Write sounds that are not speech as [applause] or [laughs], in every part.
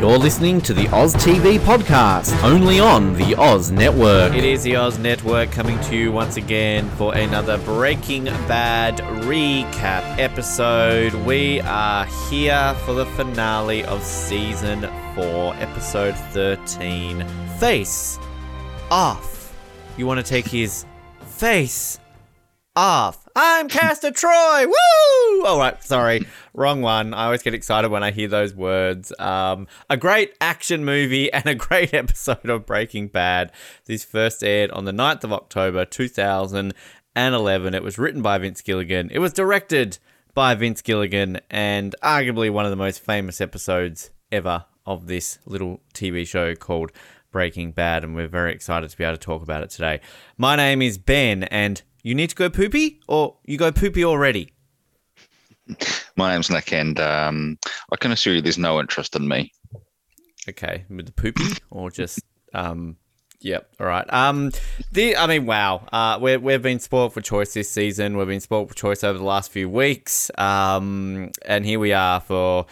You're listening to the Oz TV podcast, only on the Oz Network. It is the Oz Network coming to you once again for another Breaking Bad recap episode. We are here for the finale of season 4, episode 13 Face Off. You want to take his face off. I'm Castor Troy. Woo! All right, sorry, wrong one. I always get excited when I hear those words. Um, a great action movie [laughs] and a great episode of Breaking Bad. This first aired on the 9th of October 2011. It was written by Vince Gilligan. It was directed by Vince Gilligan and arguably one of the most famous episodes ever of this little TV show called Breaking Bad, and we're very excited to be able to talk about it today. My name is Ben, and you need to go poopy, or you go poopy already? My name's Nick, and um, I can assure you there's no interest in me. Okay, with the poopy, or just um, Yep. All right. Um, the I mean, wow. Uh, we we've been spoiled for choice this season. We've been spoiled for choice over the last few weeks. Um, and here we are for.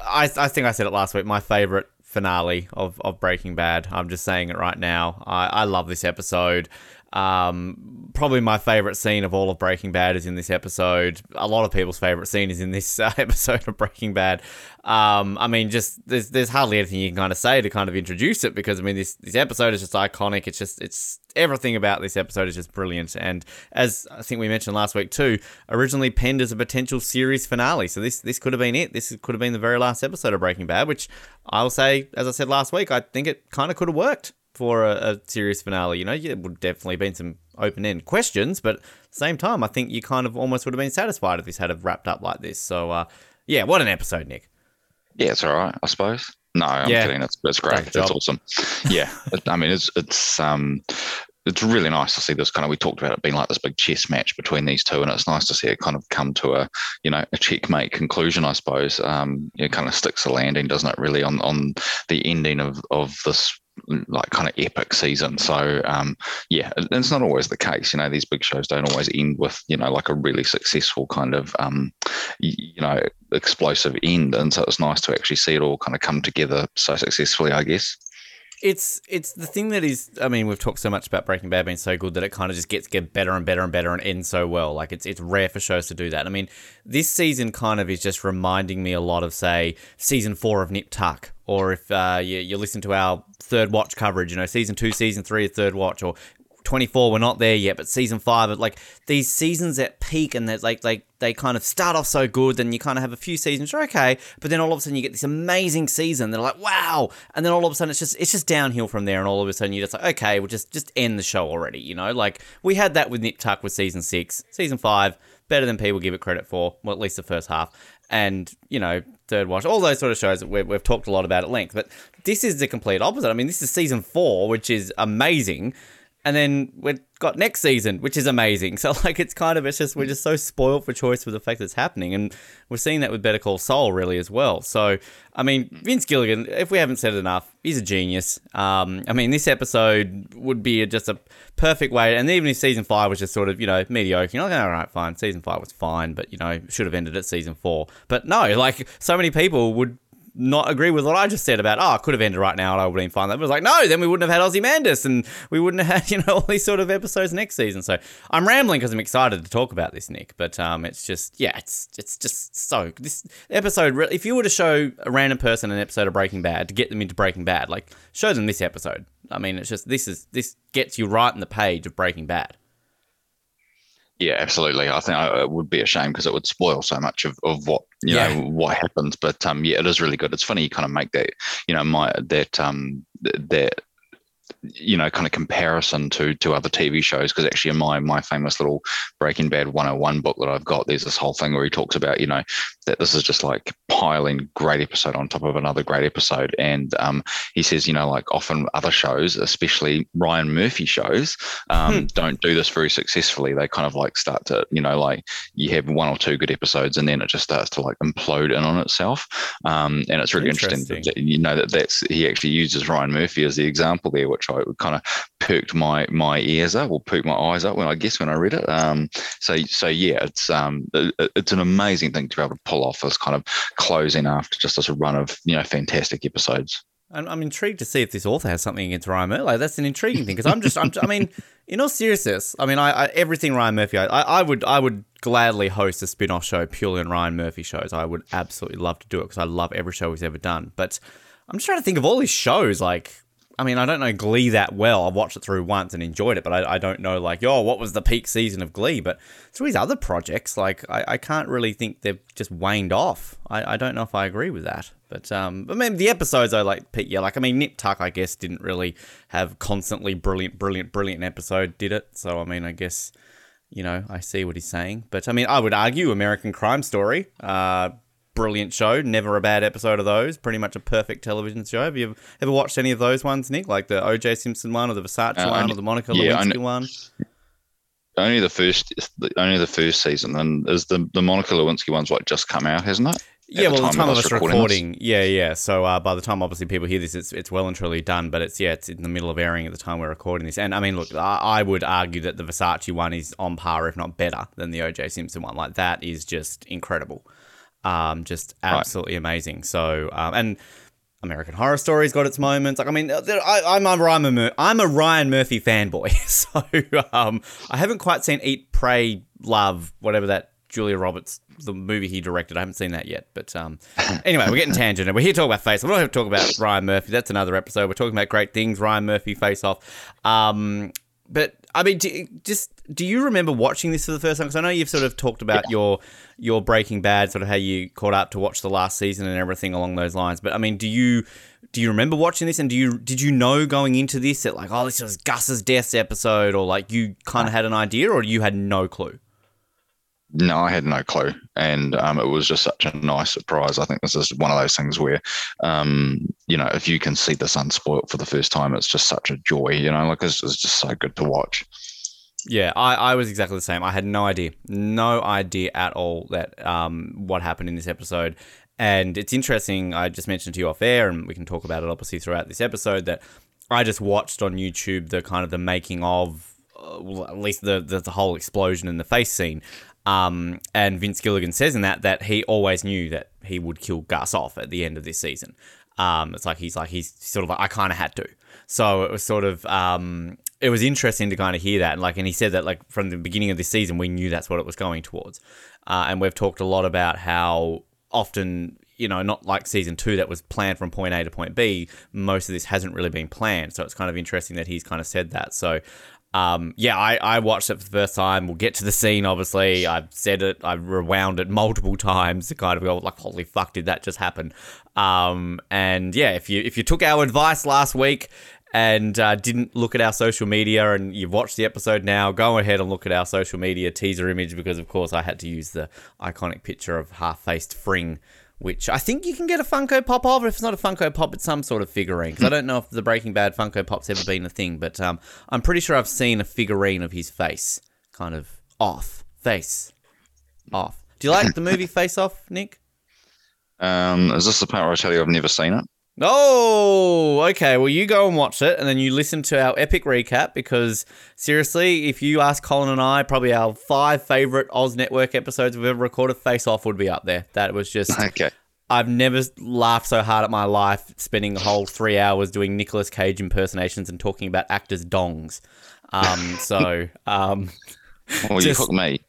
I I think I said it last week. My favorite finale of, of Breaking Bad. I'm just saying it right now. I, I love this episode. Um, probably my favorite scene of all of Breaking Bad is in this episode. A lot of people's favorite scene is in this uh, [laughs] episode of Breaking Bad. Um, I mean, just there's there's hardly anything you can kind of say to kind of introduce it because I mean this this episode is just iconic. It's just it's everything about this episode is just brilliant. And as I think we mentioned last week too, originally penned as a potential series finale. So this this could have been it. This could have been the very last episode of Breaking Bad, which I'll say, as I said last week, I think it kind of could have worked for a, a series finale. You know, there would definitely been some open end questions, but at the same time, I think you kind of almost would have been satisfied if this had have wrapped up like this. So, uh, yeah, what an episode, Nick. Yeah, it's all right, I suppose. No, I'm Yeah. kidding. That's it's great. It's awesome. Yeah, [laughs] I mean, it's it's um, it's really nice to see this kind of. We talked about it being like this big chess match between these two, and it's nice to see it kind of come to a you know a checkmate conclusion. I suppose um, it kind of sticks the landing, doesn't it? Really on on the ending of of this like kind of epic season. So um, yeah, it's not always the case. You know, these big shows don't always end with you know like a really successful kind of um, you know explosive end, and so it's nice to actually see it all kind of come together so successfully. I guess. It's it's the thing that is. I mean, we've talked so much about Breaking Bad being so good that it kind of just gets get better and better and better and ends so well. Like it's it's rare for shows to do that. I mean, this season kind of is just reminding me a lot of say season four of Nip Tuck, or if uh, you you listen to our third watch coverage, you know, season two, season three, of third watch, or 24 we're not there yet but season 5 like these seasons at peak and there's like like they kind of start off so good then you kind of have a few seasons you're okay but then all of a sudden you get this amazing season they're like wow! And then all of a sudden it's just it's just downhill from there and all of a sudden you're just like okay we'll just just end the show already you know? Like we had that with Nip Tuck with season 6 season 5 better than people give it credit for well at least the first half. And you know third watch all those sort of shows that we've, we've talked a lot about at length but this is the complete opposite. I mean this is season 4 which is amazing and then we've got next season, which is amazing. [laughs] So like it's kind of it's just we're just so spoiled for choice with the fact that it's happening, and we're seeing that with Better Call Saul really as well. So I mean, Vince Gilligan, if we haven't said it enough, he's a genius. Um, I mean, this episode would be just a perfect way, and even if season five was just sort of you know mediocre, you're like all right, fine, season five was fine, but you know should have ended at season four. But no, like so many people would not agree with what I just said about, oh, I could have ended right now and I would have been fine. That was like, no, then we wouldn't have had Ozymandias and we wouldn't have had, [laughs] you know, all these sort of episodes next season. So I'm rambling because I'm excited to talk about this, Nick. But um, it's just, yeah, it's it's just so, this episode, if you were to show a random person an episode of Breaking Bad to get them into Breaking Bad, like, show them this episode. I mean, it's just, this is, this gets you right in the page of Breaking Bad. Yeah, absolutely. I think it would be a shame because it would spoil so much of, of what you Yeah. know what happens. But um, yeah, it is really good. It's funny you kind of make that you know my that um that you know kind of comparison to to other TV shows because actually in my my famous little Breaking Bad 101 book that I've got, there's this whole thing where he talks about you know that this is just like piling great episode on top of another great episode, and um he says you know like often other shows, especially Ryan Murphy shows, um, Hmm. don't do this very successfully. They kind of like start to, you know, like you have one or two good episodes and then it just starts to like implode in on itself. Um, and it's really interesting, Interesting. that, you know, that that's he actually uses Ryan Murphy as the example there, which I kind of perked my my ears up or perked my eyes up when I guess when I read it. Um, so so yeah, it's um it- it's an amazing thing to be able to pull off this kind of closing after just this run of you know fantastic episodes. I'm, I'm intrigued to see if this author has something against Ryan Murphy. Like, that's an intriguing thing because I'm just, I'm, I mean, [laughs] in all seriousness, I mean, I, I everything Ryan Murphy, I, I I would, I would gladly host a spin-off show purely on Ryan Murphy shows. I would absolutely love to do it because I love every show he's ever done. But I'm just trying to think of all his shows. Like, I mean, I don't know Glee that well. I've watched it through once and enjoyed it, but I, I don't know like, oh, what was the peak season of Glee? But through his other projects, like, I, I can't really think they've just waned off. I, I don't know if I agree with that. But um, but maybe the episodes I like, Pete. Yeah, like I mean, Nip Tuck, I guess, didn't really have constantly brilliant, brilliant, brilliant episode, did it? So I mean, I guess you know, I see what he's saying. But I mean, I would argue American Crime Story, uh, brilliant show, never a bad episode of those. Pretty much a perfect television show. Have you ever watched any of those ones, Nick? Like the O.J. Simpson one, or the Versace Uh, one, only- or the Monica yeah, Lewinsky kn- one? Only the first, only the first season, and is the the Monica Lewinsky one's what just come out, hasn't it? Yeah, well, the time of us us recording, yeah, yeah. So uh, by the time obviously people hear this, it's it's well and truly done. But it's yeah, it's in the middle of airing at the time we're recording this. And I mean, look, I, I would argue that the Versace one is on par, if not better, than the O.J. Simpson one. Like that is just incredible, um, just absolutely amazing. So um, and American Horror Story's got its moments. Like I mean, I, I'm a Ryan Mur- I'm a Ryan Murphy fanboy, [laughs] so um, I haven't quite seen Eat, Pray, Love, whatever that Julia Roberts the movie he directed. I haven't seen that yet, but um, [laughs] anyway, we're getting tangent. And we're here to talk about Face. Off. We're not here to talk about Ryan Murphy. That's another episode. We're talking about great things. Ryan Murphy Face Off. Um, but I mean, do, just do you remember watching this for the first time? Because I know you've sort of talked about your your Breaking Bad, sort of how you caught up to watch the last season and everything along those lines. But I mean, do you do you remember watching this? And do you did you know going into this that like, oh, this was Gus's death episode, or like you kind of uh, had an idea, or you had no clue? No, I had no clue, and um, it was just such a nice surprise. I think this is one of those things where, um, you know, if you can see this unspoilt for the first time, it's just such a joy. You know, like it's, it's just so good to watch. Yeah, I, I was exactly the same. I had no idea, no idea at all that um, what happened in this episode. And it's interesting. I just mentioned to you off air, and we can talk about it obviously throughout this episode. That I just watched on YouTube the kind of the making of, uh, well, at least the, the the whole explosion in the face scene. Um, and Vince Gilligan says in that that he always knew that he would kill Gus off at the end of this season. Um, it's like he's like he's sort of like I kind of had to. So it was sort of um, it was interesting to kind of hear that and like and he said that like from the beginning of this season we knew that's what it was going towards. Uh, and we've talked a lot about how often you know not like season two that was planned from point A to point B. Most of this hasn't really been planned, so it's kind of interesting that he's kind of said that. So um, yeah, I, I watched it for the first time. We'll get to the scene, obviously. I've said it, I've rewound it multiple times to [laughs] kind of go, like, holy fuck, did that just happen? Um, and yeah, if you if you took our advice last week and uh, didn't look at our social media and you've watched the episode now, go ahead and look at our social media teaser image because, of course, I had to use the iconic picture of half faced Fring which I think you can get a Funko Pop of. If it's not a Funko Pop, it's some sort of figurine. Because I don't know if the Breaking Bad Funko Pop's ever been a thing, but um, I'm pretty sure I've seen a figurine of his face, kind of off face, off. Do you like the movie Face Off, Nick? Um, is this the part where I tell you I've never seen it? Oh, okay. Well, you go and watch it, and then you listen to our epic recap. Because seriously, if you ask Colin and I, probably our five favorite Oz Network episodes we've ever recorded, Face Off would be up there. That was just [laughs] Okay. I've never laughed so hard at my life spending a whole three hours doing Nicolas Cage impersonations and talking about actors' dongs. Um, so, um, Well, you Just- hooked me.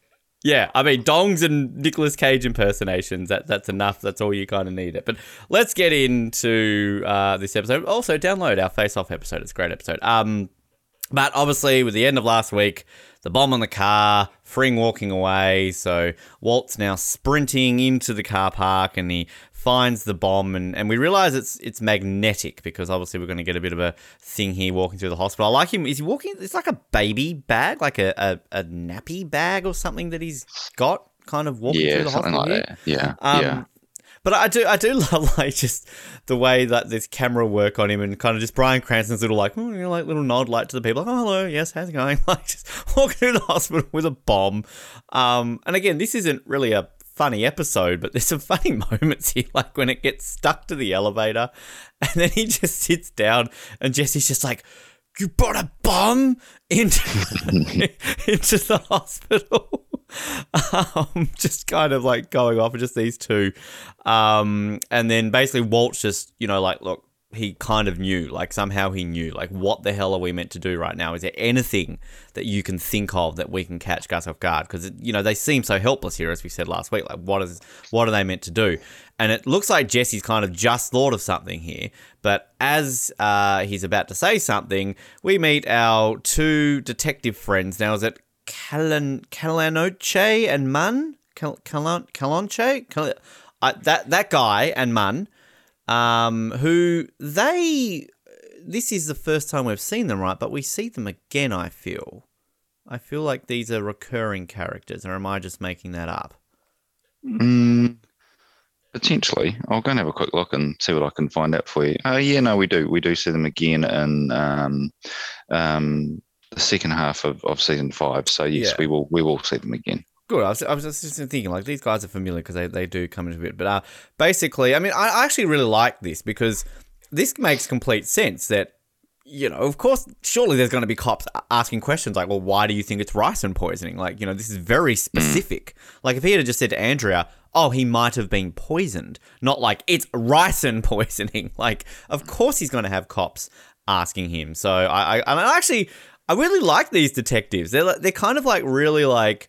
Yeah, I mean, dongs and Nicolas Cage impersonations, that, that's enough. That's all you kind of need it. But let's get into uh, this episode. Also, download our Face Off episode. It's a great episode. Um, But obviously, with the end of last week, the bomb on the car, Fring walking away, so Walt's now sprinting into the car park and he finds the bomb and, and we realize it's it's magnetic because obviously we're going to get a bit of a thing here walking through the hospital. I like him. Is he walking? It's like a baby bag, like a, a, a nappy bag or something that he's got kind of walking yeah, through the something hospital. like that. Yeah, Um, yeah. But I do, I do [laughs] love like just the way that this camera work on him and kind of just Bryan Cranston's little like, you know, like little nod like to the people, like, oh hello, yes, how's it going? [laughs] Like just walking through the hospital with a bomb. Um, and again, this isn't really a funny episode, but there's some funny [laughs] moments here, like when it gets stuck to the elevator, and then he just sits down, and Jesse's just like. You brought a bomb into [laughs] into the hospital. [laughs] um, just kind of like going off with just these two. Um, and then basically Walt's just, you know, like, look, he kind of knew, like somehow he knew, like, what the hell are we meant to do right now? Is there anything that you can think of that we can catch Gus off guard? Because you know they seem so helpless here, as we said last week. Like, what is, what are they meant to do? And it looks like Jesse's kind of just thought of something here. But as uh, he's about to say something, we meet our two detective friends. Now, is it Calan Calanoche and Munn? Cal- Calan Calonche? Cal- uh, that that guy and Munn, um, who they. This is the first time we've seen them, right? But we see them again. I feel. I feel like these are recurring characters, or am I just making that up? Mm, potentially. I'll go and have a quick look and see what I can find out for you. Oh, yeah, no, we do. We do see them again in um, um, the second half of, of season five. So yes, Yeah. we will we will see them again. Good. I was, I was just thinking, like, these guys are familiar because they, they do come into it. But uh, basically, I mean, I, I actually really like this because this makes complete sense that, you know, of course, surely there's going to be cops asking questions like, well, why do you think it's ricin poisoning? Like, you know, this is very specific. Like, if he had just said to Andrea, oh, he might have been poisoned, not like, it's ricin [laughs] poisoning. Like, of course he's going to have cops asking him. So I, I, I actually, I really like these detectives. They're, they're kind of like really like,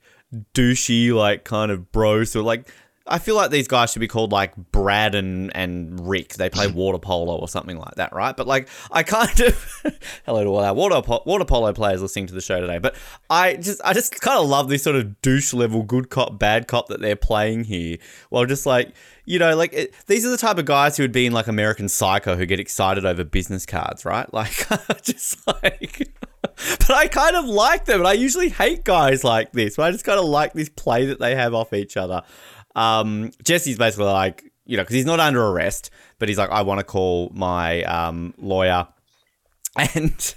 douchey, like kind of bro. So like, I feel like these guys should be called like Brad and and Rick. They play [laughs] water polo or something like that, right? But like, I kind of [laughs] hello to all our water po- water polo players listening to the show today. But I just I just kind of love this sort of douche level good cop bad cop that they're playing here. Well, just like you know, like it, these are the type of guys who would be in like American Psycho who get excited over business cards, right? Like, [laughs] just like. [laughs] But I kind of like them, and I usually hate guys like this. But I just kind of like this play that they have off each other. Um, Jesse's basically like, you know, because he's not under arrest, but he's like, I want to call my um, lawyer. [laughs] And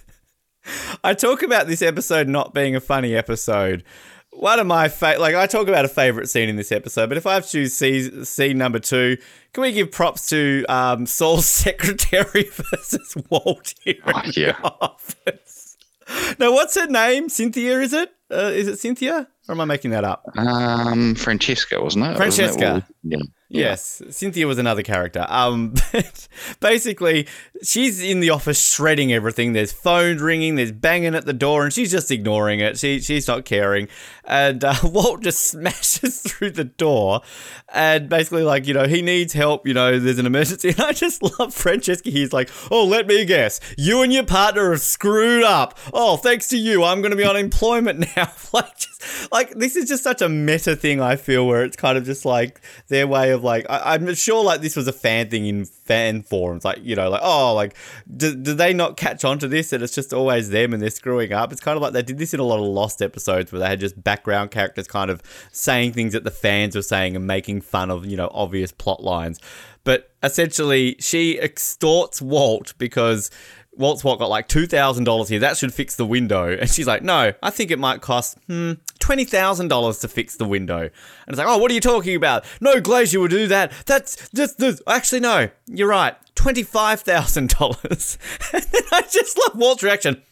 I talk about this episode not being a funny episode. One of my fa- like I talk about a favorite scene in this episode, but if I have to choose scene, scene number two, can we give props to um, Saul's [laughs] secretary versus Walt here Oh, yeah. [laughs] Now, what's her name? Cynthia, is it? Uh, is it Cynthia? Or am I making that up? Um, Francesca, wasn't it? Wasn't it? Francesca. Well, yeah. Yes, Cynthia was another character. Um, [laughs] basically, she's in the office shredding everything. There's phones ringing, there's banging at the door, and she's just ignoring it. She she's not caring. And uh, [laughs] Walt just smashes [laughs] through the door, and basically like you know he needs help. You know there's an emergency, and I just love Francesca. He's like, oh, let me guess, you and your partner have screwed up. Oh, thanks to you, I'm going to be on employment now. like just like this is just such a meta thing. I feel where it's kind of just like their way of like I, I'm sure like this was a fan thing in fan forums. Like you know like oh like do, do they not catch on to this and it's just always them and they're screwing up. It's kind of like they did this in a lot of Lost episodes where they had just background characters kind of saying things that the fans were saying and making fun of you know obvious plot lines. But essentially, she extorts Walt because Walt's what got like two thousand dollars here. That should fix the window. [laughs] And she's like, no, I think it might cost hmm, twenty thousand dollars to fix the window. And it's like, oh, what are you talking about? No, Glacier will do that. That's just. Actually, no, you're right. Twenty five thousand dollars. [laughs] And then I just love Walt's reaction.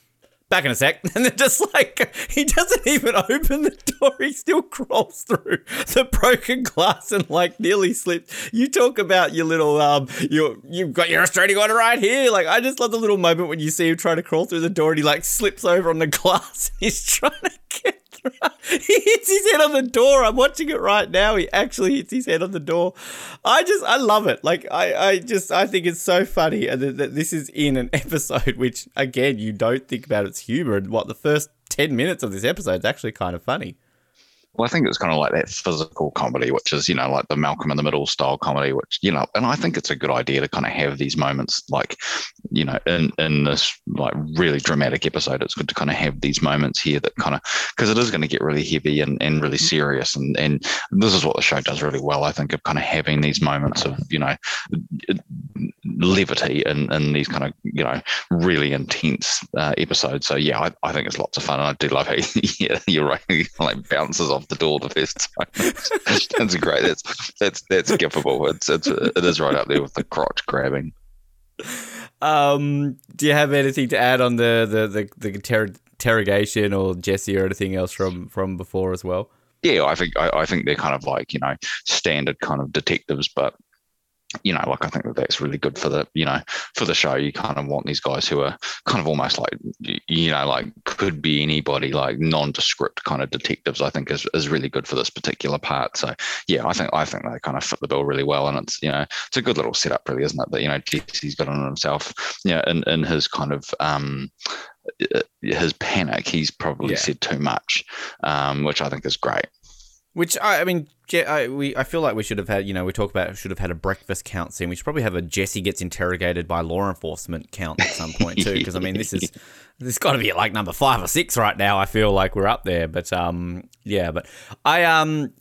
Back in a sec, [laughs] and then just like he doesn't even open the door, he still crawls through the broken glass and like nearly slips. You talk about your little um, you you've got your restraining order right here. Like I just love the little moment when you see him trying to crawl through the door and he like slips over on the [laughs] glass and he's trying to get [laughs] he hits his head on the door. I'm watching it right now. He actually hits his head on the door. I just, I love it. Like, I, I just, I think it's so funny. That this is in an [laughs] episode which, again, you don't think about its humor. And what the first 10 minutes of this episode is actually kind of funny. Well, I think it's kind of like that physical comedy, which is, you know, like the Malcolm in the Middle style comedy, which, you know, and I think it's a good idea to kind of have these moments like, you know, in, in this like really dramatic episode, it's good to kind of have these moments here that kind of, because it is going to get really heavy and, and really serious. And, and this is what the show does really well, I think, of kind of having these moments of, you know, levity in, in these kind of, you know, really intense uh, episodes. So, yeah, I, I think it's lots of fun. And I do love how [laughs] yeah, you're right, [laughs] like bounces off off the door the first time. [laughs] that's great. That's that's that's giftable. It's it's it is right up there with the crotch grabbing. Um, do you have anything to add on the the the, the inter- interrogation or Jesse or anything else from from before as well? Yeah, I think I, I think they're kind of like you know standard kind of detectives, but you know, like I think that that's really good for the, you know, for the show. You kind of want these guys who are kind of almost like, you know, like could be anybody, like nondescript kind of detectives. I think is, is really good for this particular part. So yeah, I think I think they kind of fit the bill really well, and it's you know it's a good little setup, really, isn't it? That you know Jesse's got on himself, you know, in in his kind of um his panic, he's probably yeah. said too much, um, which I think is great. Which I, I mean, Je- I, we I feel like we should have had. You know, we talk about should have had a breakfast count scene. We should probably have a Jesse gets interrogated by law enforcement count at some point too. Because I mean, this is [laughs] this got to be like number five or six right now. I feel like we're up there. But um, yeah. But I um.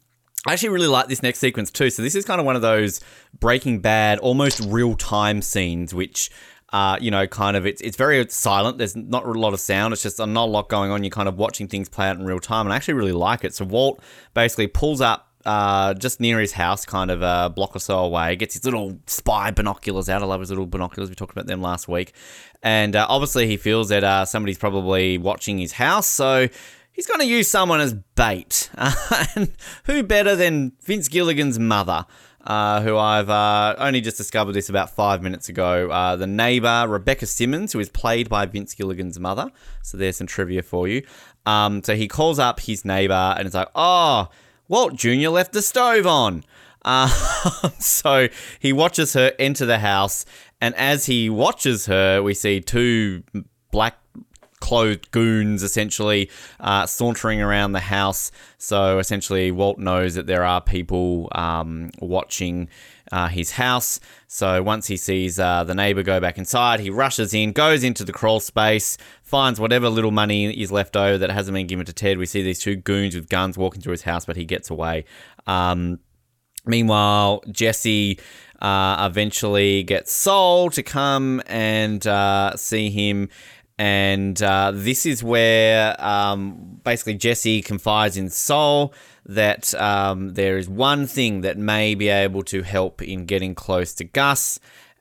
I actually really like this next sequence too. So this is kind of one of those Breaking Bad, almost real time scenes, which uh, you know, kind of it's it's very silent. There's not a lot of sound. It's just not a lot going on. You're kind of watching things play out in real time, and I actually really like it. So Walt basically pulls up uh, just near his house, kind of a block or so away. Gets his little spy binoculars out. I love his little binoculars. We talked about them last week, and uh, obviously he feels that uh, somebody's probably watching his house, so. He's going to use someone as bait. [laughs] and who better than Vince Gilligan's mother? Uh, who I've uh, only just discovered this about five minutes ago. Uh, the neighbor, Rebecca Simmons, who is played by Vince Gilligan's mother. So there's some trivia for you. Um, so he calls up his neighbor and it's like, oh, Walt Jr. left the stove on. Uh, [laughs] so he watches her enter the house, and as he watches her, we see two black clothed goons essentially uh, sauntering around the house. So essentially, Walt knows that there are people um, watching. Uh, his house. So once he sees uh, the neighbor go back inside, he rushes in, goes into the crawl space, finds whatever little money is left over that hasn't been given to Ted. We see these two goons with guns walking through his house, but he gets away. Um, meanwhile, Jesse uh, eventually gets Saul to come and uh, see him and uh, this is where um, basically Jesse confides in Saul that um, there is one thing that may be able to help in getting close to Gus,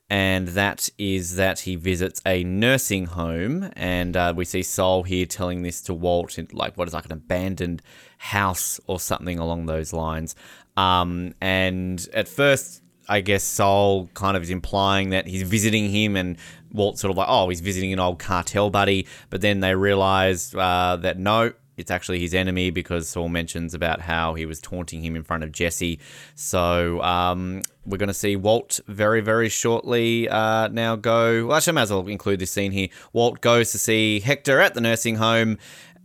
and that is that he visits a nursing home. And uh, we see Saul here telling this to Walt, in, like what is like an abandoned house or something along those lines. Um, and at first, I guess Saul kind of is implying that he's visiting him, and Walt's sort of like, oh, he's visiting an old cartel buddy. But then they realize uh, that no, it's actually his enemy because Saul mentions about how he was taunting him in front of Jesse. So um, we're going to see Walt very, very shortly uh, now go. Well, actually, I might as well include this scene here. Walt goes to see Hector at the nursing home.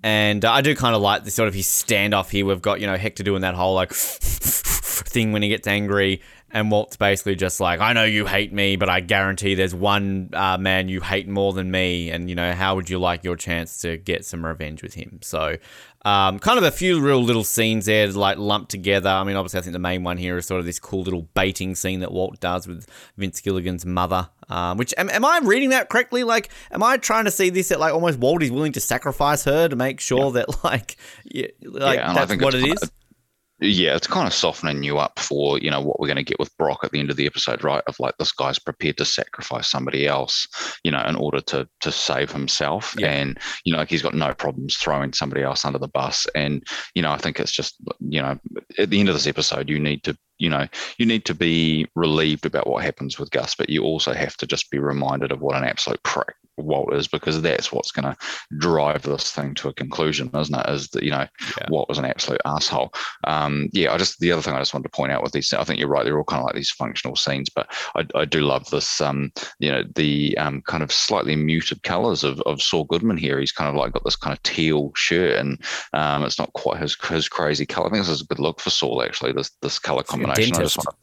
And uh, I do kind of like the sort of his standoff here. We've got, you know, Hector doing that whole like [laughs] thing when he gets angry. And Walt's basically just like, I know you hate me, but I guarantee there's one uh, man you hate more than me. And, you know, how would you like your chance to get some revenge with him? So, um, kind of a few real little scenes there, like lumped together. I mean, obviously, I think the main one here is sort of this cool little baiting scene that Walt does with Vince Gilligan's mother. Um, which am, am I reading that correctly? Like, am I trying to see this that like almost Walt is willing to sacrifice her to make sure yeah. that like, yeah, like yeah, that's what it is? Yeah, it's kind of softening you up for you know what we're going to get with Brock at the end of the episode, right? Of like this guy's prepared to sacrifice somebody else, you know, in order to to save himself, yeah. and you know, like he's got no problems throwing somebody else under the bus. And you know, I think it's just you know, at the end of this episode, you need to you know, you need to be relieved about what happens with Gus, but you also have to just be reminded of what an absolute prick Walt is because that's what's going to drive this thing to a conclusion, isn't it? Is that you know yeah. Walt was an absolute asshole. Um, yeah, I just the other thing I just wanted to point out with these, I think you're right. They're all kind of like these functional scenes, but I, I do love this. Um, you know, the um, kind of slightly muted colours of, of Saul Goodman here. He's kind of like got this kind of teal shirt, and um, it's not quite his his crazy colour. I think this is a good look for Saul actually. This this colour combination. I just want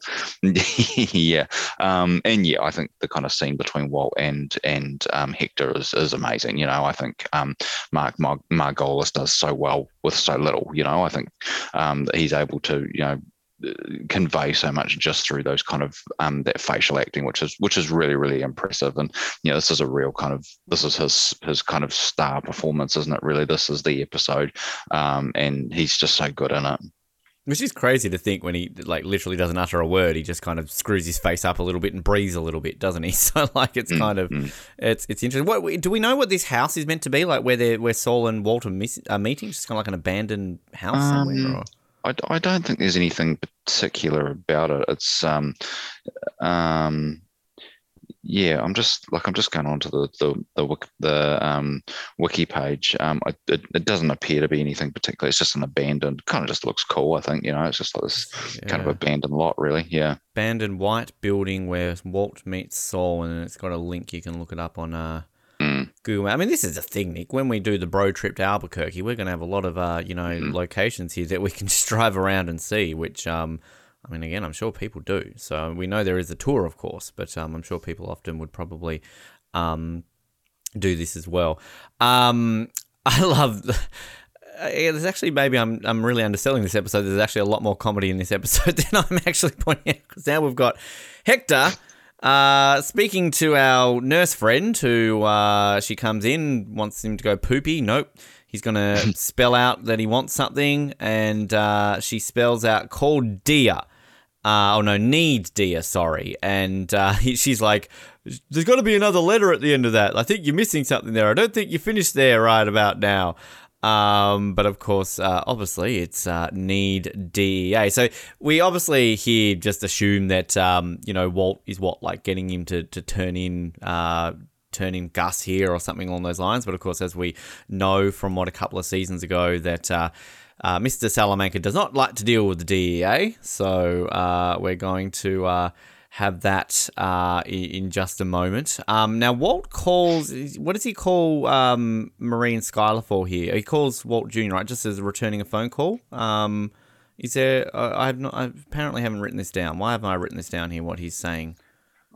to, [laughs] yeah, um, and yeah, I think the kind of scene between Walt and and um, Is, is amazing. You know, I think um, Mark Mar- Margolis does so well with so little. You know, I think um, that he's able to you know convey so much just through those kind of um, that facial acting, which is which is really really impressive. And you know, this is a real kind of this is his his kind of star performance, isn't it? Really, this is the episode, um, and he's just so good in it. Which is crazy to think when he like literally doesn't utter a word, he just kind of screws his face up a little bit and breathes a little bit, doesn't he? [laughs] So like it's mm, kind of mm. it's it's interesting. What do we know what this house is meant to be like? Where they where Saul and Walter miss, are meeting? Just kind of like an abandoned house um, somewhere. Or? I, I don't think there's anything particular about it. It's um um yeah, I'm just like I'm just going on to the the the, the um, wiki page. Um, it, it doesn't appear to be anything particular. It's just an abandoned, kind of just looks cool. I think you know, it's just like this yeah. kind of abandoned lot, really. Yeah, abandoned white building where Walt meets Saul, and it's got a link. You can look it up on uh, mm. Google. I mean, this is a thing, Nick. When we do the bro trip to Albuquerque, we're going to have a lot of uh, you know, mm. locations here that we can [laughs] just drive around and see, which um I mean, again, I'm sure people do. So we know there is a tour, of course, but um, I'm sure people often would probably um, do this as well. Um, [laughs] I love. Uh, there's actually maybe I'm I'm really underselling this episode. There's actually a lot more comedy in this episode [laughs] than I'm actually pointing out because now we've got Hector uh, speaking to our nurse friend who uh, she comes in wants him to go poopy. Nope. He's going [laughs] to spell out that he wants something, and uh, she spells out called dear. Uh, oh no, need dear, sorry. And uh, [laughs] she's like, there's got to be another letter at the end of that. I think you're missing something there. I don't think you finished there right about now. Um, but of course, uh, obviously, it's uh, need DEA. So we obviously here just assume that um, you know Walt is what like getting him to to turn in uh, turn in Gus here or something along those lines. But of course, as we know from what a couple of seasons ago, that uh, Mr. Salamanca does not like to deal with the DEA, so uh, we're going to uh, have that uh, in just a moment. Um, now, Walt calls, what does he call um, Marie and Skyler for here? He calls Walt Jr., right, just as returning a phone call. Um, is there, I have not, I apparently haven't written this down. Why haven't I written this down here, what he's saying?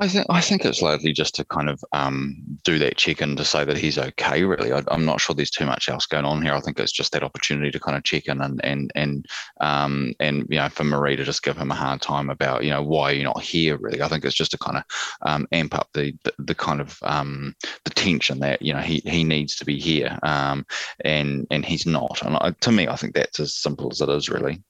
I think I think it's largely just to kind of um, do that check in to say that he's okay. Really, I, am not sure there's too much else going on here. I think it's just that opportunity to kind of check in and and and um, and you know for Marie to just give him a hard time about you know why you're not here. Really, I think it's just to kind of um, amp up the, the, the kind of um, the tension that you know he he needs to be here, um, and and he's not. And I, to me, I think that's as simple as it is. Really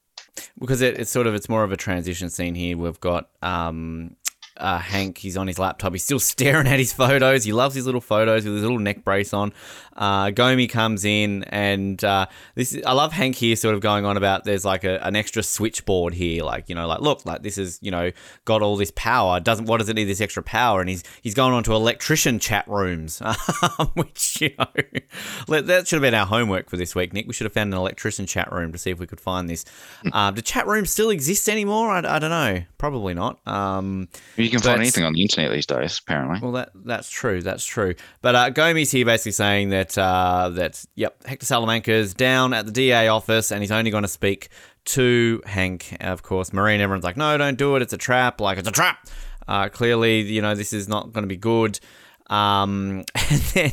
because it, it's sort of it's more of a transition scene here. We've got um, uh, Hank, he's on his laptop. He's still [laughs] staring at his photos. He loves his little photos with his little neck brace on. Uh, Gomie comes in, and uh, this is, I love Hank here, sort of going on about there's like a, an extra switchboard here, like you know, like look, like this is you know got all this power. Doesn't what does it need this extra power? And he's he's going on to electrician chat rooms, [laughs] which you know that should have been our homework for this week, Nick. We should have found an electrician chat room to see if we could find this. Uh, do chat rooms still exist anymore? I, I don't know. Probably not. Um, you can find anything on the internet these days, apparently. Well, that that's true. That's true. But uh, Gomie's here basically saying that that uh, that yep, Hector Salamanca's down at the DA office, and he's only going to speak to Hank. Of course, Marine. Everyone's like, no, don't do it. It's a trap. Like it's a trap. Uh, clearly, you know, this is not going to be good. Um, [laughs] and then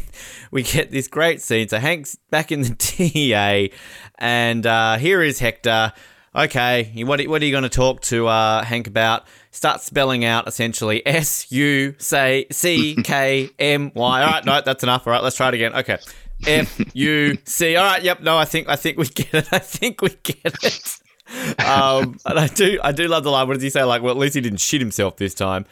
we get this great scene. So Hank's back in the [laughs] DEA, and uh, here is Hector. Okay, what, what are you going to talk to uh, Hank about? Start spelling out essentially S U say C K M Y. All right, no, that's enough. All right, let's try it again. Okay, F U C. All right, yep. No, I think I think we get it. [laughs] I think we get it. um, and I do I do love the line. What does he say? Like, well, at least he didn't shit himself this time.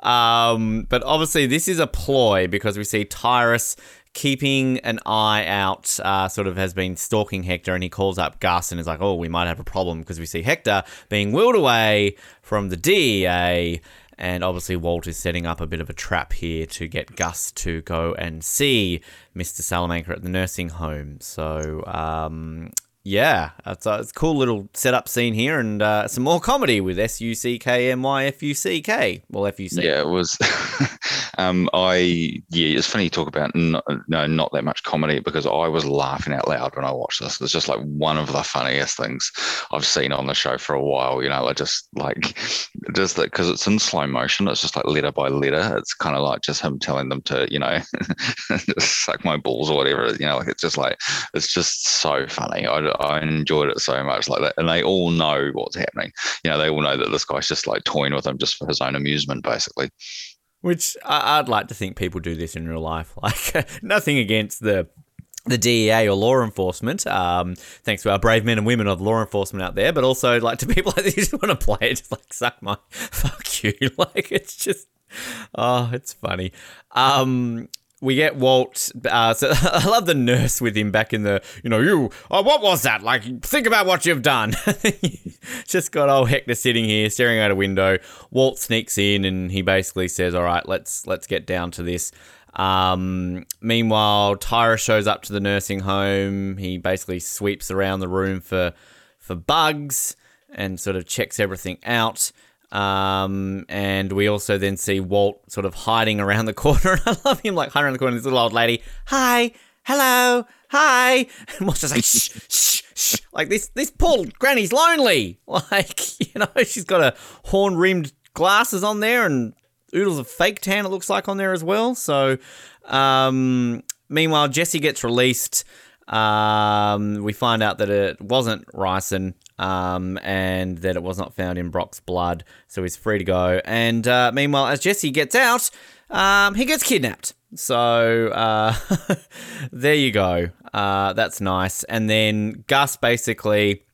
Um, but obviously, this is a ploy because we see Tyrus keeping an eye out, uh, sort of has been stalking Hector, and he calls up Gus and is like, "Oh, we might have a problem because we see Hector being wheeled away from the DEA." And obviously, Walt is setting up a bit of a trap here to get Gus to go and see Mr. Salamanca at the nursing home. So, um, yeah, it's a, it's a cool little setup scene here, and uh, some more comedy with S U C K M Y F U C K. Well, F U C. Yeah, it was. [laughs] um, I yeah, it's funny you talk about no, no, not that much comedy because I was laughing out loud when I watched this. It's just like one of the funniest things I've seen on the show for a while. You know, I just like [laughs] just that because it's in slow motion. It's just like letter by letter. It's kind of like just him telling them to you know [laughs] suck my balls or whatever. You know, like it's just like it's just so funny. I I enjoyed it so much like that. And they all know what's happening. You know, they all know that this guy's just like toying with them just for his own amusement, basically. Which I'd like to think people do this in real life. [laughs] Like nothing against the the DEA or law enforcement. Um, thanks to our brave men and women of law enforcement out there, but also like to [laughs] people like this who want to play it, [laughs] just like suck my fuck you. Like it's just oh, it's funny. Um, we get Walt. Uh, [laughs] so I love the nurse with him back in the, you know, you. Oh, what was that? Like, think about what you've done. [laughs] Just got old Hector sitting here staring out a window. Walt sneaks in and he basically says, "All right, let's let's get down to this." Um, meanwhile, Tyra shows up to the nursing home. He basically sweeps around the room for for bugs and sort of checks everything out. Um, and we also then see Walt sort of hiding around the corner. [laughs] I love him like hiding around the corner. This little old lady, hi, hello, hi. [laughs] And Walt's just like, shh, shh, shh. Like this, this poor granny's lonely. [laughs] Like, you know, she's got a horn rimmed glasses on there and oodles of fake tan, it looks like, on there as well. So, um, meanwhile, Jesse gets released. Um, we find out that it wasn't Ricin um, and that it was not found in Brock's blood, so he's free to go. And uh, meanwhile, as Jesse gets out, um, he gets kidnapped. So uh, [laughs] there you go. Uh, that's nice. And then Gus basically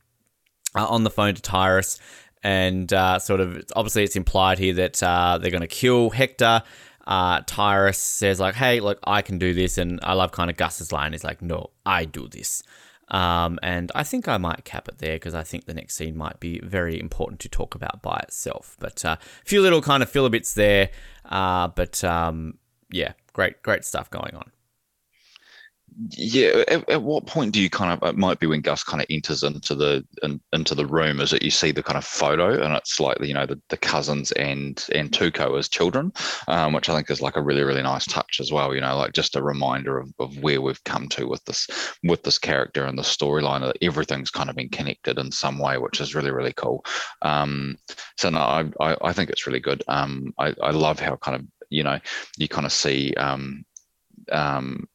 uh, on the phone to Tyrus, and uh, sort of obviously it's implied here that uh, they're going to kill Hector. Uh, Tyrus says like, "Hey, look, I can do this," and I love kind of Gus's line. He's like, "No, I do this." Um, and I think I might cap it there because I think the next scene might be very important to talk about by itself. But a uh, few little kind of filler bits there. Uh, but um, yeah, great, great stuff going on yeah at, at, what point do you kind of it might be when gus kind of enters into the in, into the room is that you see the kind of photo and it's like you know the, the cousins and and tuco as children um, which i think is like a really really nice touch as well you know like just a reminder of, of where we've come to with this with this character and the storyline that everything's kind of been connected in some way which is really really cool. Um, so no I, I, I think it's really good. Um, I, I love how kind of you know you kind of see um, um,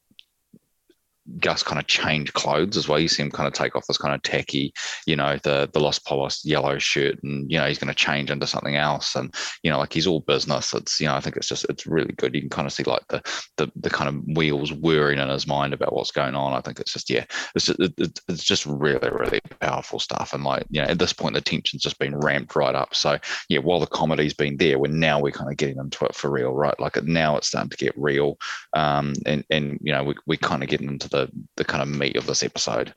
Gus kind of change clothes as well. You see him kind of take off this kind of tacky, you know, the the Los Pollos yellow shirt, and you know he's going to change into something else, and you know, like he's all business. It's you know, I think it's just it's really good. You can kind of see like the the, the kind of wheels whirring in his mind about what's going on. I think it's just yeah, it's just, it, it's just really really powerful stuff, and like you know, at this point the tension's just been ramped right up. So yeah, while the comedy's been there, we're now we're kind of getting into it for real, right? Like now it's starting to get real, um, and and you know we we kind of getting into the the kind of meat of this episode.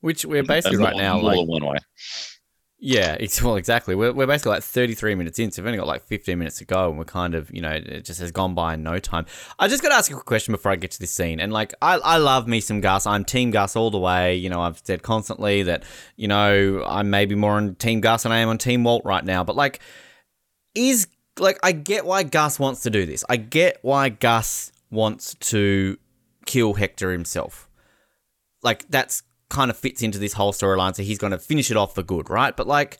Which we're basically right now like one way. Yeah, it's, well, exactly. We're, we're basically like 33 minutes in, so we've only got like 15 minutes to go, and we're kind of, you know, it just has gone by in no time. I just got to ask a quick question before I get to this scene. And like, I, I love me some Gus. I'm Team Gus all the way. You know, I've said constantly that, you know, I'm maybe more on Team Gus than I am on Team Walt right now. But like, is, like, I get why Gus wants to do this. I get why Gus wants to kill Hector himself like that's kind of fits into this whole storyline. So he's going to finish it off for good, right? But like,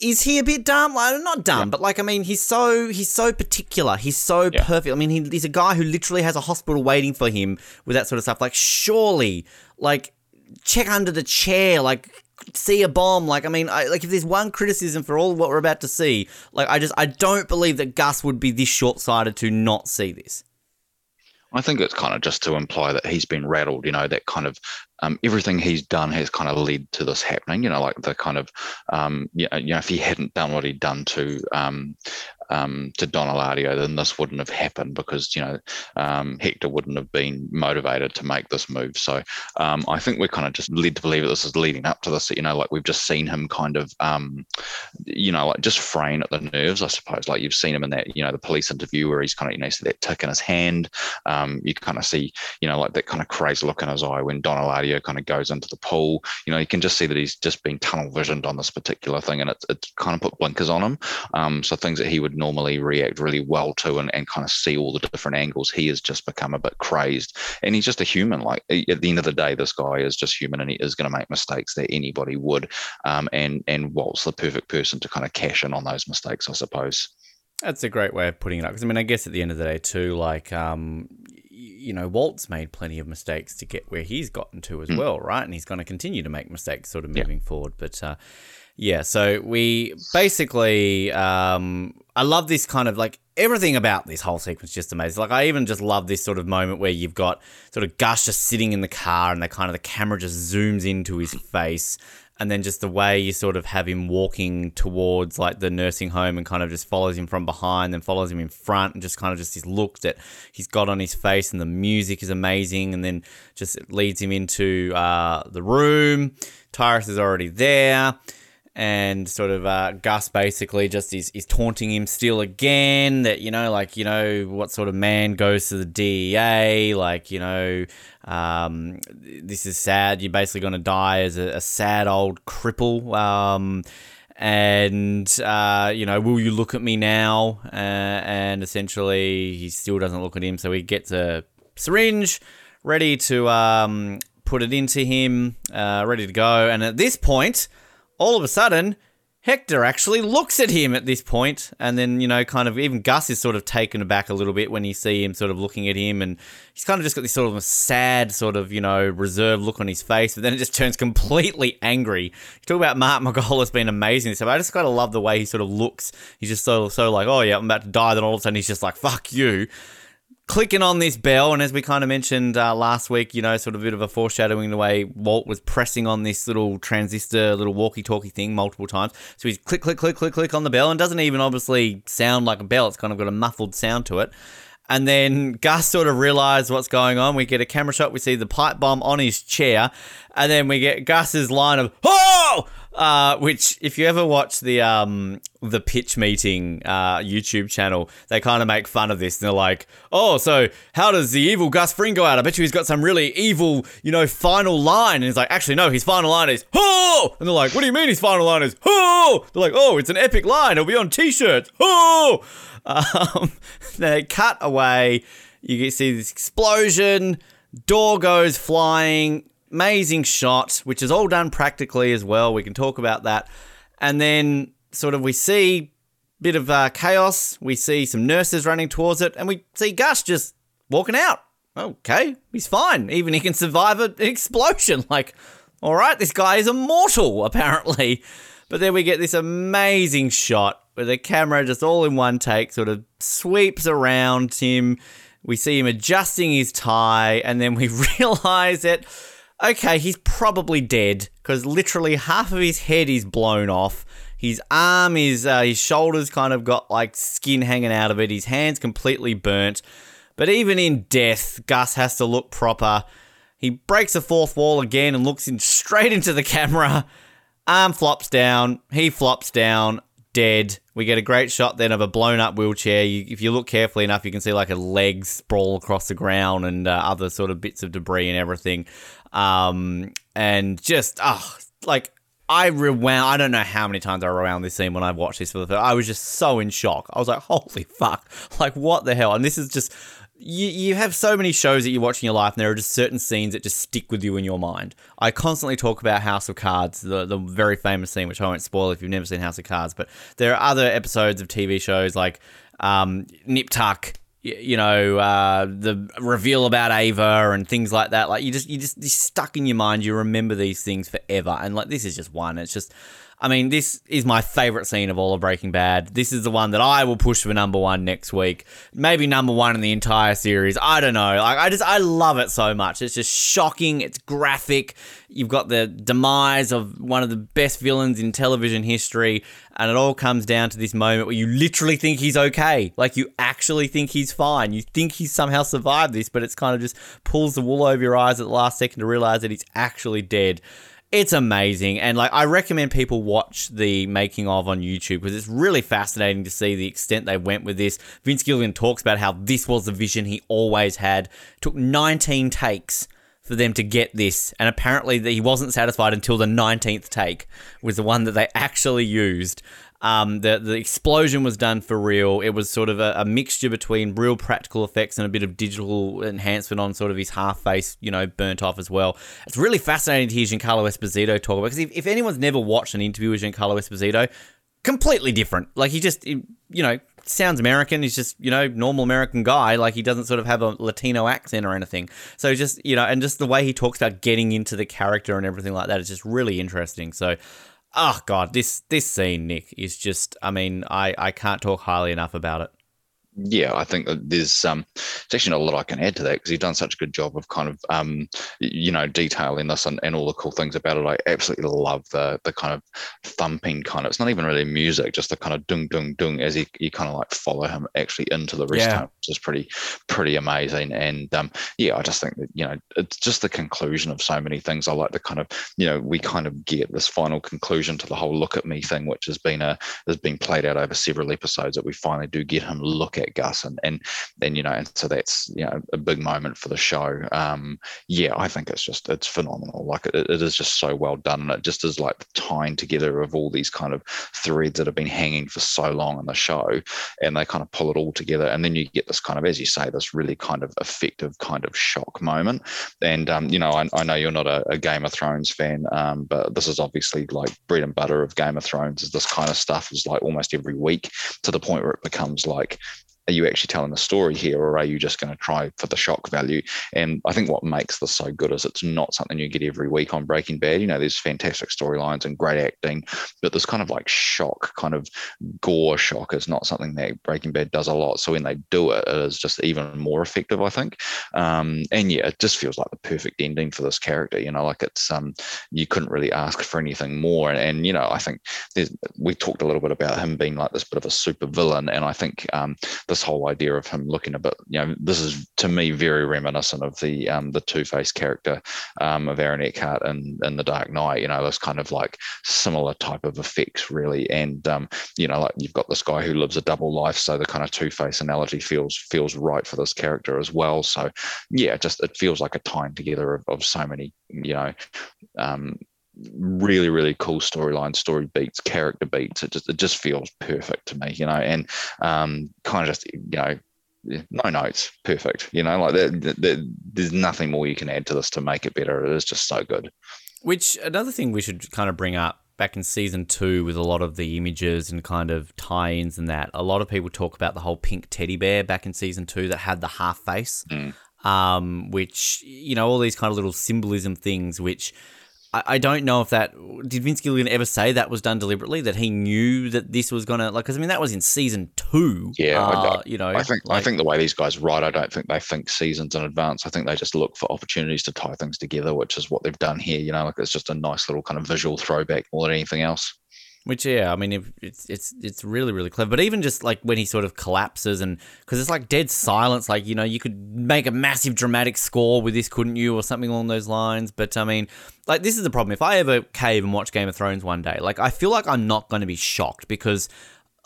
is he a bit dumb? Like, not dumb, yeah. but like, I mean, he's so he's so particular. He's so yeah. perfect. I mean, he, he's a guy who literally has a hospital waiting for him with that sort of stuff. Like, surely, like, check under the chair, like. See a bomb, like I mean, I, like if there's one criticism for all what we're about to see, like I just I don't believe that Gus would be this short-sighted to not see this. I think it's kind of just to imply that he's been rattled, you know, that kind of um, everything he's done has kind of led to this happening, you know, like the kind of, um, you, know, if he hadn't done what he'd done to, um, um, to Don Eladio, then this wouldn't have happened because you know um, Hector wouldn't have been motivated to make this move. So um, I think we're kind of just led to believe that this is leading up to this. You know, like we've just seen him kind of, um, you know, like just fraying at the nerves. I suppose, like you've seen him in that, you know, the police interview where he's kind of, you know, see that tick in his hand. Um, you kind of see, you know, like that kind of crazy look in his eye when Don Eladio kind of goes into the pool. You know, you can just see that he's just been tunnel visioned on this particular thing, and it's it's kind of put blinkers on him. Um, so things that he would normally react really well to and, and kind of see all the different angles, he has just become a bit crazed. And he's just a human. Like at the end of the day, this guy is just human and he is going to make mistakes that anybody would. Um, and and Walt's the perfect person to kind of cash in on those mistakes, I suppose. That's a great way of putting it up. Because I mean, I guess at the end of the day, too, like um, you know, Walt's made plenty of mistakes to get where he's gotten to as mm. well, right? And he's going to continue to make mistakes, sort of moving yeah. forward. But uh, yeah, so we basically, um, I love this kind of like everything about this whole sequence just amazing. Like I even just love this sort of moment where you've got sort of Gus just sitting in the car and the kind of the camera just zooms into his face and then just the way you sort of have him walking towards like the nursing home and kind of just follows him from behind then follows him in front and just kind of just this look that he's got on his face and the music is amazing and then just leads him into uh, the room tyrus is already there and sort of uh, Gus basically just is, is taunting him still again that, you know, like, you know, what sort of man goes to the DEA, like, you know, um, this is sad. You're basically going to die as a, a, sad old cripple. Um, and, uh, you know, will you look at me now? Uh, and essentially, he still doesn't look at him. So he gets a syringe ready to um, put it into him, uh, ready to go. And at this point, all of a sudden, Hector actually looks at him at this point, and then you know, kind of even Gus is sort of taken aback a little bit when you see him sort of looking at him, and he's kind of just got this sort of sad, sort of you know, reserved look on his face, but then it just turns completely angry. You talk about Mark Margolis been amazing, so I just kind of love the way he sort of looks. He's just so so like, oh yeah, I'm about to die. Then all of a sudden he's just like, fuck you clicking on this bell, and as we kind of mentioned uh, last week, you know, sort of a bit of a foreshadowing the way Walt was pressing on this little transistor, little walkie-talkie thing multiple times. So he's click, click, click, click, click on the bell, and doesn't even obviously sound like a bell. It's kind of got a muffled sound to it. And then Gus sort of realizes what's going on. We get a camera shot. We see the pipe bomb on his chair. And then we get Gus's line of, oh! Uh, which, if you ever watch the um, the pitch meeting uh, YouTube channel, they kind of make fun of this. And they're like, "Oh, so how does the evil Gus Fring go out? I bet you he's got some really evil, you know, final line." And he's like, "Actually, no. His final line is oh." And they're like, "What do you mean his final line is oh?" They're like, "Oh, it's an epic line. It'll be on T-shirts." Oh. Um, [laughs] they cut away. You see this explosion. Door goes flying amazing shot, which is all done practically as well. We can talk about that. And then sort of we see bit of uh, chaos. We see some nurses running towards it, and we see Gus just walking out. Okay, he's fine. Even he can survive an explosion. [laughs] Like, all right, this guy is immortal, apparently. But then we get this amazing shot where the camera just all in one take sort of sweeps around him. We see him adjusting his tie, and then we [laughs] realize that okay, he's probably dead because literally half of his head is blown off. His arm is, uh, his shoulders kind of got like skin hanging out of it. His hands completely burnt. But even in death, Gus has to look proper. He breaks the fourth wall again and looks in straight into the camera. Arm flops down. He flops down, dead. We get a great shot then of a blown up wheelchair. You, if you look carefully enough, you can see like a leg sprawl across the ground and uh, other sort of bits of debris and everything. Um, and just, oh, like, I rewound. I don't know how many times I rewound this scene when I watched this for the first. I was just so in shock. I was like, "Holy fuck! Like, what the hell?" And this is just you. You have so many shows that you watch in your life, and there are just certain scenes that just stick with you in your mind. I constantly talk about House of Cards, the the very famous scene, which I won't spoil if you've never seen House of Cards. But there are other episodes of TV shows like um, Nip Tuck you know uh, the reveal about Ava and things like that. Like you just you just you're stuck in your mind. You remember these things forever, and like this is just one. It's just I mean, this is my favorite scene of all of Breaking Bad. This is the one that I will push for number one next week. Maybe number one in the entire series. I don't know. Like, I just, I love it so much. It's just shocking. It's graphic. You've got the demise of one of the best villains in television history. And it all comes down to this moment where you literally think he's okay. Like, you actually think he's fine. You think he's somehow survived this, but it's kind of just pulls the wool over your eyes at the last second to realize that he's actually dead it's amazing. And like i recommend people watch the making of on youtube because it's really fascinating to see the extent they went with this. Vince gilligan talks about how this was the vision he always had. It took 19 takes for them to get this and apparently he wasn't satisfied until the 19th take was the one that they actually used um, the the explosion was done for real. It was sort of a, a, mixture between real practical effects and a bit of digital enhancement on sort of his half face, you know, burnt off as well. It's really fascinating to hear Giancarlo Esposito talk about because if, if anyone's never watched an interview with Giancarlo Esposito, completely different. Like he just, you know, sounds American. He's just, you know, normal American guy. Like he doesn't sort of have a Latino accent or anything. So just, you know, and just the way he talks about getting into the character and everything like that is just really interesting. So oh god, this this scene, Nick, is just. I mean, I I can't talk highly enough about it yeah, I think that there's um, there's actually not a lot I can add to that because he's done such a good job of kind of um, you know detailing this and, and all the cool things about it. I absolutely love the the kind of thumping kind of. It's not even really music, just the kind of dung dung dung as you, you kind of like follow him actually into the rest yeah. home, is pretty pretty amazing. And um, yeah, I just think that you know it's just the conclusion of so many things. I like the kind of you know we kind of get this final conclusion to the whole look at me thing, which has been a has been played out over several episodes. That we finally do get him look at Gus, and and then you know, and so that's you know a big moment for the show. Um, yeah, I think it's just it's phenomenal. Like it, it is just so well done, and it just is like tying together of all these kind of threads that have been hanging for so long in the show, and they kind of pull it all together, and then you get this kind of, as you say, this really kind of effective kind of shock moment. And um, you know, I, I, know you're not a, a, Game of Thrones fan, um, but this is obviously like bread and butter of Game of Thrones. Is this kind of stuff is like almost every week to the point where it becomes like are you actually telling a story here or are you just going to try for the shock value? And i think what makes this so good is it's not something you get every week on breaking bad. You know there's fantastic storylines and great acting but this kind of like shock kind of gore shock is not something that breaking bad does a lot. So when they do it it is just even more effective i think. Um, and yeah it just feels like the perfect ending for this character you know like it's um you couldn't really ask for anything more. And, and you know i think we talked a little bit about him being like this bit of a super villain and i think um this whole idea of him looking a bit, you know, this is to me very reminiscent of the um, the Two Face character um, of Aaron Eckhart in, in The Dark Knight. You know, this kind of like similar type of effects, really. And um, you know, like you've got this guy who lives a double life, so the kind of Two Face analogy feels feels right for this character as well. So yeah, just it feels like a tying together of, of so many, you know, um, really really cool storyline story beats character beats. It just it just feels perfect to me you know and um kind of just you know no notes perfect you know like there, there, there's nothing more you can add to this to make it better. It is just so good. Which another thing we should kind of bring up back in season two with a lot of the images and kind of tie-ins and that a lot of people talk about the whole pink teddy bear back in season two that had the half face mm. um, which you know all these kind of little symbolism things which I, I don't know if that did Vince Gilligan ever say that was done deliberately that he knew that this was gonna like because I mean that was in season two. Yeah, uh, I, you know, I think like, I think the way these guys write, I don't think they think seasons in advance. I think they just look for opportunities to tie things together, which is what they've done here. You know, like it's just a nice little kind of visual throwback more than anything else. Which yeah, I mean it's it's it's really really clever. But even just like when he sort of collapses and because it's like dead silence, like you know you could make a massive dramatic score with this, couldn't you, or something along those lines. But I mean, like this is the problem. If I ever cave and watch Game of Thrones one day, like I feel like I'm not going to be shocked because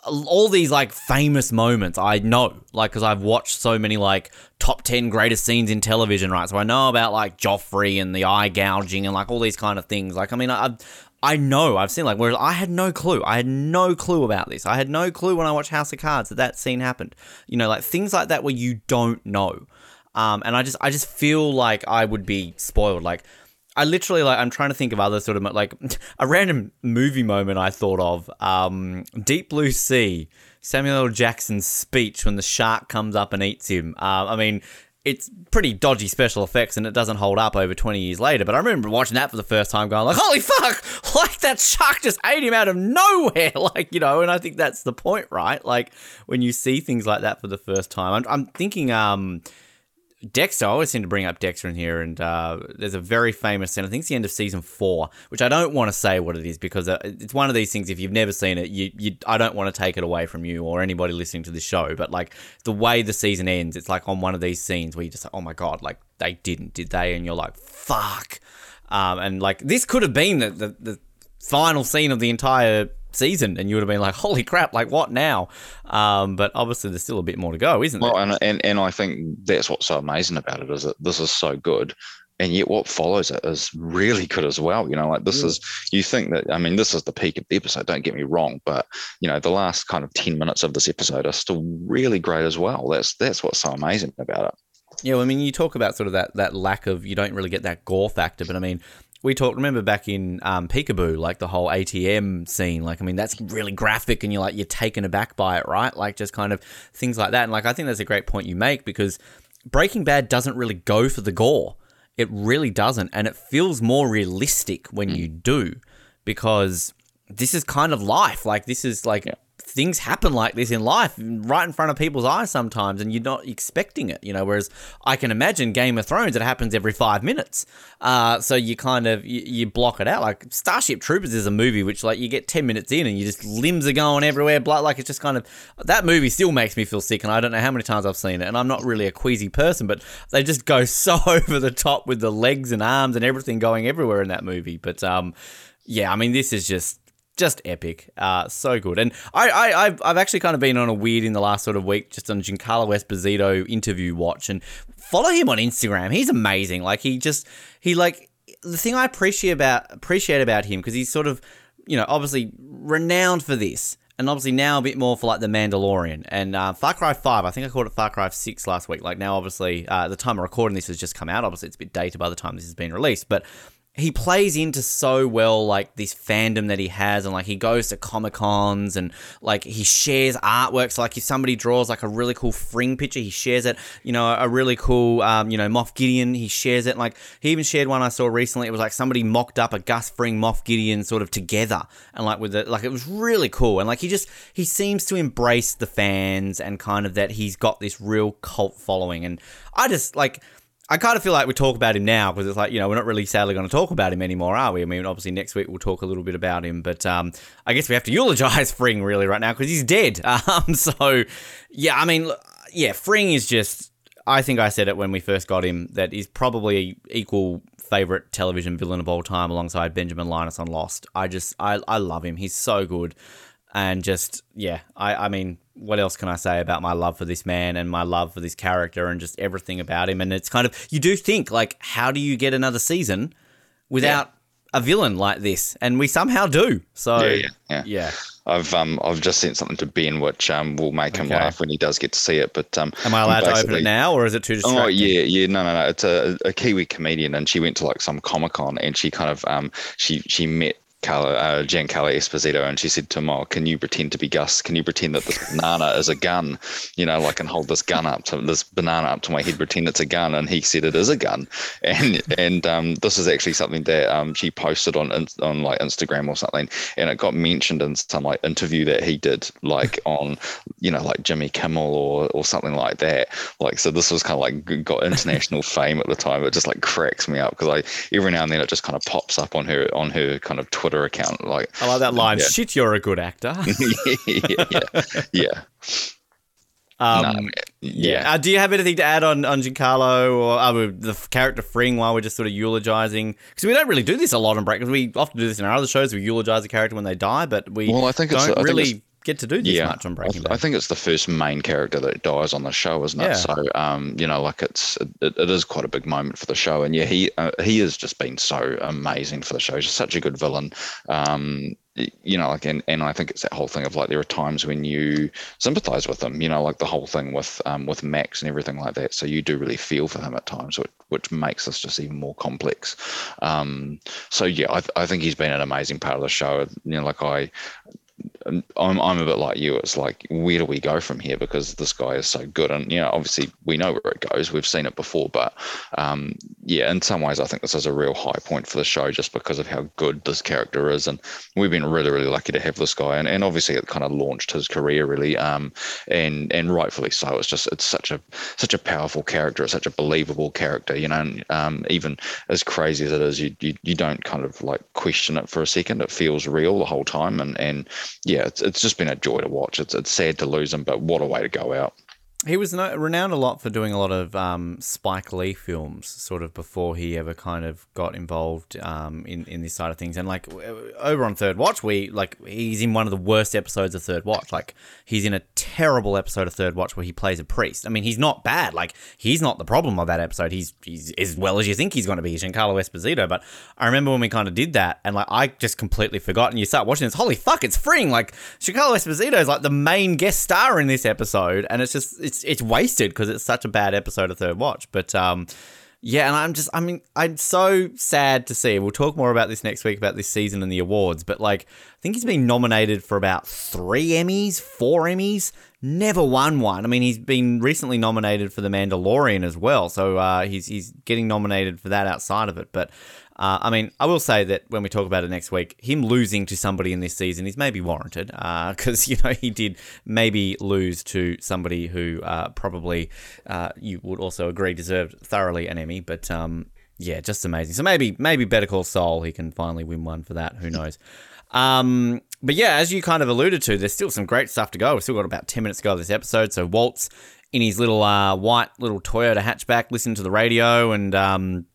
all these like famous moments I know, like because I've watched so many like top ten greatest scenes in television, right? So I know about like Joffrey and the eye gouging and like all these kind of things. Like I mean, I I know I've seen like whereas I had no clue. I had no clue about this. I had no clue when I watched House of Cards that that scene happened. You know, like things like that where you don't know. Um, and I just I just feel like I would be spoiled. Like I literally like I'm trying to think of other sort of like [laughs] a random movie moment I thought of. Um, Deep Blue Sea. Samuel L. Jackson's speech when the shark comes up and eats him. Uh, I mean, it's pretty dodgy special effects and it doesn't hold up over 20 years later. But I remember watching that for the first time going like, holy fuck, [laughs] like that shark just ate him out of nowhere. [laughs] Like, you know, and I think that's the point, right? Like when you see things like that for the first time, I'm, I'm thinking, um, Dexter, I always seem to bring up Dexter in here, and uh, there's a very famous scene. I think it's the end of season four, which I don't want to say what it is because uh, it's one of these things. If you've never seen it, you, you I don't want to take it away from you or anybody listening to the show. But like the way the season ends, it's like on one of these scenes where you just like, oh my god, like they didn't, did they? And you're like, fuck. Um, and like this could have been the, the, the final scene of the entire season, and you would have been like, "Holy crap! Like what now?" Um, but obviously, there's still a bit more to go, isn't well, there? and, and and I think that's what's so amazing about it is that this is so good, and yet what follows it is really good as well. You know, like this yeah. is you think that I mean this is the peak of the episode. Don't get me wrong, but you know the last kind of ten minutes of this episode are still really great as well. That's that's what's so amazing about it. Yeah, well, I mean, you talk about sort of that that lack of you don't really get that gore factor, but I mean, we talked remember back in um, peekaboo like the whole atm scene like i mean that's really graphic and you're like you're taken aback by it right? Like just kind of things like that. And like i think that's a great point you make because breaking bad doesn't really go for the gore. It really doesn't. And it feels more realistic when mm. you do because this is kind of life. Like this is like yeah things happen like this in life right in front of people's eyes sometimes and you're not expecting it you know whereas i can imagine game of thrones it happens every five minutes. Uh, so you kind of you, you, block it out. Like starship troopers is a movie which like you get 10 minutes in and you just limbs are going everywhere blood like it's just kind of that movie still makes me feel sick and i don't know how many times i've seen it and i'm not really a queasy person but they just go [laughs] so over the top with the legs and arms and everything going everywhere in that movie. But um yeah i mean this is just just epic. Uh, so good. And I, I, I've, I've actually kind of been on a weird in the last sort of week, just on Giancarlo Esposito interview watch and follow him on Instagram. He's amazing. Like he just, he like, the thing I appreciate about, appreciate about him, because he's sort of, you know, obviously renowned for this. And obviously now a bit more for like the Mandalorian and uh, Far Cry Five. I think I called it Far Cry Six last week. Like now, obviously, uh, the time of recording this has just come out. Obviously, it's a bit dated by the time this has been released. But he plays into so well like this fandom that he has and like he goes to comic cons and like he shares artworks. So like if somebody draws like a really cool fring picture he shares it. You know a really cool um, you know moff gideon he shares it. Like he even shared one i saw recently. It was like somebody mocked up a gus fring moff gideon sort of together and like with it. Like it was really cool. And like he just he seems to embrace the fans and kind of that he's got this real cult following. And i just like I kind of feel like we talk about him now because it's like you know we're not really sadly going to talk about him anymore, are we? I mean, obviously next week we'll talk a little bit about him, but um, I guess we have to eulogize [laughs] Fring really right now because he's dead. [laughs] Um, so yeah, I mean, yeah, Fring is just. I think I said it when we first got him that he's probably equal favorite television villain of all time alongside Benjamin Linus on Lost. I just I I love him. He's so good and just yeah I, I mean what else can i say about my love for this man and my love for this character and just everything about him and it's kind of you do think like how do you get another season without yeah. a villain like this and we somehow do so yeah yeah, yeah. yeah. I've um I've just sent something to Ben which um will make him laugh when he does get to see it. But um, am I allowed to open it now, or is it too distracting? Oh yeah, yeah, no, no, no. It's a, a Kiwi comedian, and she went to like some comic con, and she kind of um she she met Carlo, uh, Giancarlo Esposito, and she said to him, "Oh, can you pretend to be Gus? Can you pretend that this banana is a gun? You know, like and hold this gun up to this banana up to my head, pretend it's a gun." And he said it is a gun, and and um, this is actually something that um, she posted on on like Instagram or something, and it got mentioned in some like interview that he did, like on you know like Jimmy Kimmel or or something like that. Like so, this was kind of like got international [laughs] fame at the time. It just like cracks me up because I every now and then it just kind of pops up on her on her kind of Twitter Account. Like I like that line. Yeah. Shit, you're a good actor. yeah, [laughs] yeah, yeah. Um, no, yeah. Uh, do you have anything to add on on Giancarlo or uh, the character Fring while we're just sort of eulogizing? Because we don't really do this a lot on break. Because we often do this in our other shows. We eulogize a character when they die, but we well, I think don't it's, I really get to do this yeah, much on Breaking Bad. I think it's the first main character that dies on the show, isn't it? Yeah. So, um, you know, like it's it, it is quite a big moment for the show, and yeah, he uh, he has just been so amazing for the show. He's such a good villain. Um, you know, like, and, and I think it's that whole thing of like there are times when you sympathize with him, you know, like the whole thing with um, with Max and everything like that. So you do really feel for him at times, which, which makes this just even more complex. Um, so yeah, I, I think he's been an amazing part of the show. You know, like I I'm I'm a bit like you. It's like where do we go from here because this guy is so good, and you know obviously we know where it goes. We've seen it before, but um, yeah, in some ways I think this is a real high point for the show just because of how good this character is, and we've been really really lucky to have this guy, and, and obviously it kind of launched his career really, um, and and rightfully so. It's just it's such a such a powerful character, it's such a believable character, you know. And, um, even as crazy as it is, you, you you don't kind of like question it for a second. It feels real the whole time, and and yeah, it's it's just been a joy to watch. It's it's sad to lose him, but what a way to go out. He was no, renowned a lot for doing a lot of um, Spike Lee films, sort of before he ever kind of got involved um, in in this side of things. And like over on Third Watch, we like he's in one of the worst episodes of Third Watch. Like he's in a terrible episode of Third Watch where he plays a priest. I mean, he's not bad. Like he's not the problem of that episode. He's he's as well as you think he's going to be, Giancarlo Esposito. But I remember when we kind of did that, and like I just completely forgot. And you start watching this, holy fuck, it's Fring! Like Giancarlo Esposito is like the main guest star in this episode, and it's just it's it's wasted because it's such a bad episode of Third Watch. But um, yeah, and I'm just I mean I'm so sad to see. We'll talk more about this next week about this season and the awards. But like I think he's been nominated for about three Emmys, four Emmys, never won one. I mean he's been recently nominated for The Mandalorian as well, so uh, he's he's getting nominated for that outside of it. But uh, I mean, I will say that when we talk about it next week, him losing to somebody in this season is maybe warranted because, uh, [laughs] you know, he did maybe lose to somebody who uh, probably uh, you would also agree deserved thoroughly an Emmy. But um, yeah, just amazing. So maybe, maybe Better Call Saul, he can finally win one for that. Who knows? Um, but yeah, as you kind of alluded to, there's still some great stuff to go. We've still got about 10 minutes to go of this episode. So Walt's in his little uh, white little Toyota hatchback, listening to the radio and. Um,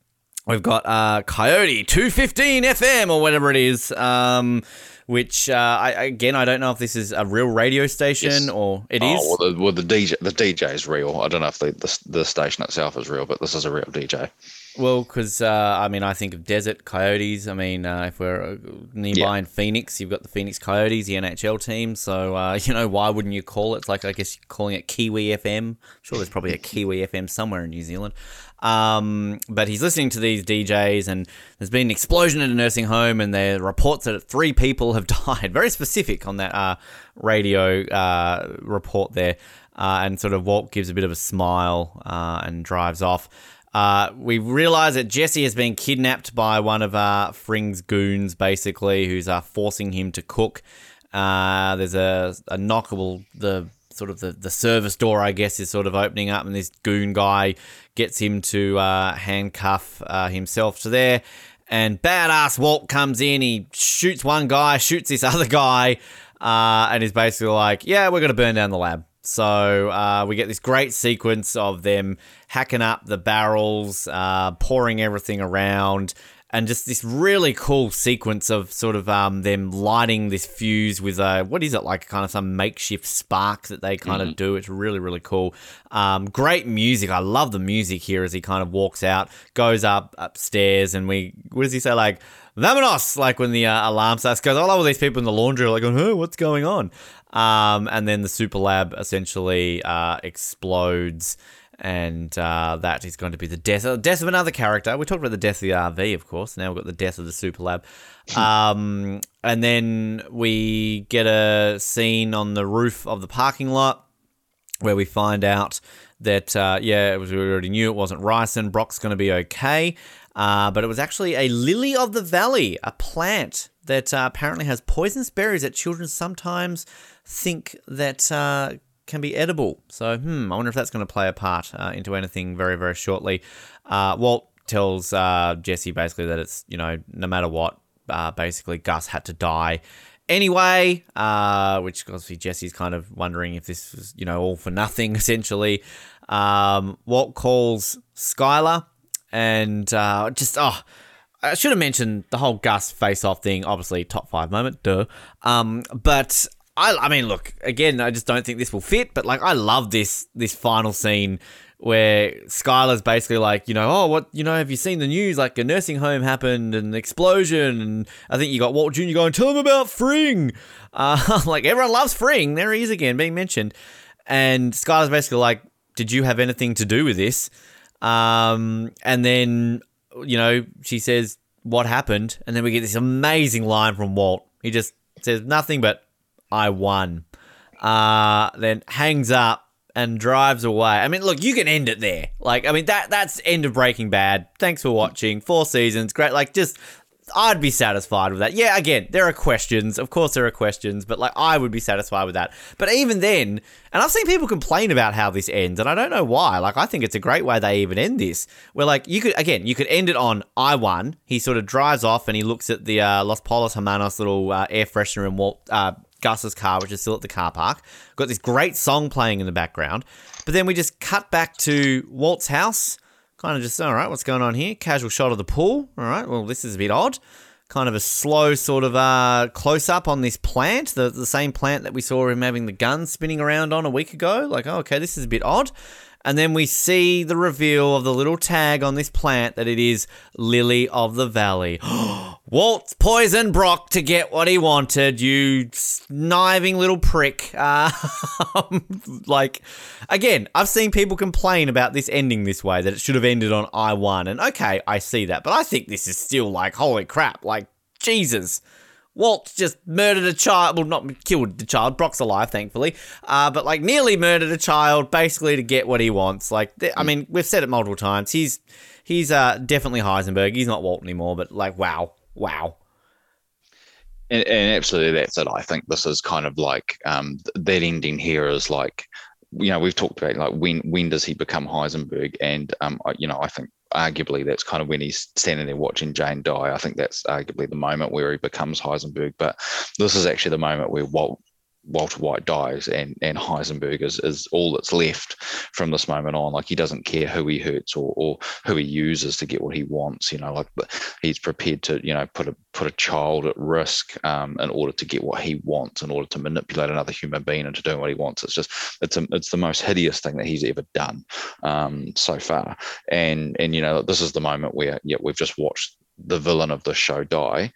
We've got uh, Coyote 215 FM or whatever it is. Um, which uh, I, again I don't know if this is a real radio station yes. or it oh, is. Well, the, well, the DJ the DJ is real. I don't know if the, the, the station itself is real, but this is a real DJ. Well, because uh, I mean, I think of desert coyotes. I mean, uh, if we're uh, nearby yeah. in Phoenix, you've got the Phoenix Coyotes, the NHL team. So uh, [laughs] you know, why wouldn't you call it? It's like I guess you're calling it Kiwi FM. I'm sure there's probably a Kiwi FM somewhere in New Zealand. Um, but he's listening to these DJs, and there's been an explosion in a nursing home, and there are reports that three people have [laughs] died. Very specific on that uh, radio uh, report there. Uh, and sort of Walt gives a bit of a smile uh, and drives off. Uh, we realize that Jesse has been kidnapped by one of uh, Fring's goons, basically, who's uh, forcing him to cook. There's a, a knockable, the sort of the, the service door, I guess, is sort of opening up, and this goon guy gets him to uh, handcuff uh, himself to there. And badass Walt comes in, he shoots one guy, shoots this [laughs] other guy, uh, and is basically like, yeah, we're going to burn down the lab. So uh, we get this great sequence of them hacking up the barrels, uh, pouring everything around, and just this really cool sequence of sort of um, them lighting this fuse with a what is it like kind of some makeshift spark that they kind mm-hmm. of do. It's really really cool. Um, great music. I love the music here as he kind of walks out, goes up upstairs, and we what does he say like. Vamonos! Like when the uh, alarm starts, goes, I love all these people in the laundry like, oh, what's going on? Um, and then the super lab essentially uh, explodes and uh, that is going to be the death, uh, death of another character. We talked about the death of the RV, of course. Now we've got the death of the Super Lab. [laughs] Um, and then we get a scene on the roof of the parking lot where we find out that, uh, yeah, was, we already knew it wasn't ricin. Brock's going to be okay. Uh, but it was actually a lily of the valley, a plant that uh, apparently has poisonous berries that children sometimes think that uh, can be edible. So, hmm, I wonder if that's going to play a part uh, into anything very, very shortly. Uh, Walt tells uh, Jesse basically that it's, you know, no matter what, uh, basically Gus had to die anyway, uh, which obviously Jesse's kind of wondering if this was, you know, all for nothing, [laughs] essentially. Um, Walt calls Skyler and uh, just, oh, I should have mentioned the whole Gus face off thing, obviously, top five moment, duh. Um, but I, I mean, look again. I just don't think this will fit. But like, I love this this final scene where Skyler's basically like, you know, oh, what, you know, have you seen the news? Like a nursing home happened, and an explosion, and I think you got Walt Jr. going, tell him about Fring. [laughs] Uh, like everyone loves Fring. There he is again, being mentioned, and Skyler's basically like, did you have anything to do with this? Um, and then, you know, she says, what happened? And then we get this amazing line from Walt. He just says nothing but I won. Uh, then hangs up and drives away. I mean, look, you can end it there. Like, I mean, that that's end of Breaking Bad. Thanks for watching. Four seasons, great. Like, just I'd be satisfied with that. Yeah, again, there are questions. Of course, there are questions, but like, I would be satisfied with that. But even then, and I've seen people complain about how this ends, and I don't know why. Like, I think it's a great way they even end this. Where like, you could again, you could end it on I won. He sort of drives off and he looks at the uh, Los Pollos Hermanos little uh, air freshener and Walt. Uh, Gus's car, which is still at the car park. Got this great song playing in the background. But then we just cut back to Walt's house. Kind of just, all right, what's going on here? Casual shot of the pool. All right, well, this is a bit odd. Kind of a slow sort of uh, close up on this plant, the, the same plant that we saw him having the gun spinning around on a week ago. Like, oh, okay, this is a bit odd. And then we see the reveal of the little tag on this plant that it is Lily of the Valley. [gasps] Walt poisoned Brock to get what he wanted, you sniving little prick. Uh, [laughs] like, again, I've seen people complain about this ending this way, that it should have ended on I won. And okay, I see that. But I think this is still like, holy crap, like, Jesus. Walt just murdered a child. Well, not killed the child. Brock's alive, thankfully. Uh, but like nearly murdered a child, basically to get what he wants. Like, I mean, we've said it multiple times. He's he's uh, definitely Heisenberg. He's not Walt anymore. But like, wow, wow. And, and absolutely, that's it. I think this is kind of like um, that ending here is like you know we've talked about like when when does he become Heisenberg and um you know I think arguably that's kind of when he's standing there watching Jane die. I think that's arguably the moment where he becomes Heisenberg. But this is actually the moment where Walt Walter White dies and and Heisenberg is, is all that's left from this moment on. Like he doesn't care who he hurts or, or who he uses to get what he wants. You know, like he's prepared to you know put a put a child at risk um, in order to get what he wants, in order to manipulate another human being into doing what he wants. It's just it's a, it's the most hideous thing that he's ever done um, so far. And and you know this is the moment where yeah we've just watched the villain of the show die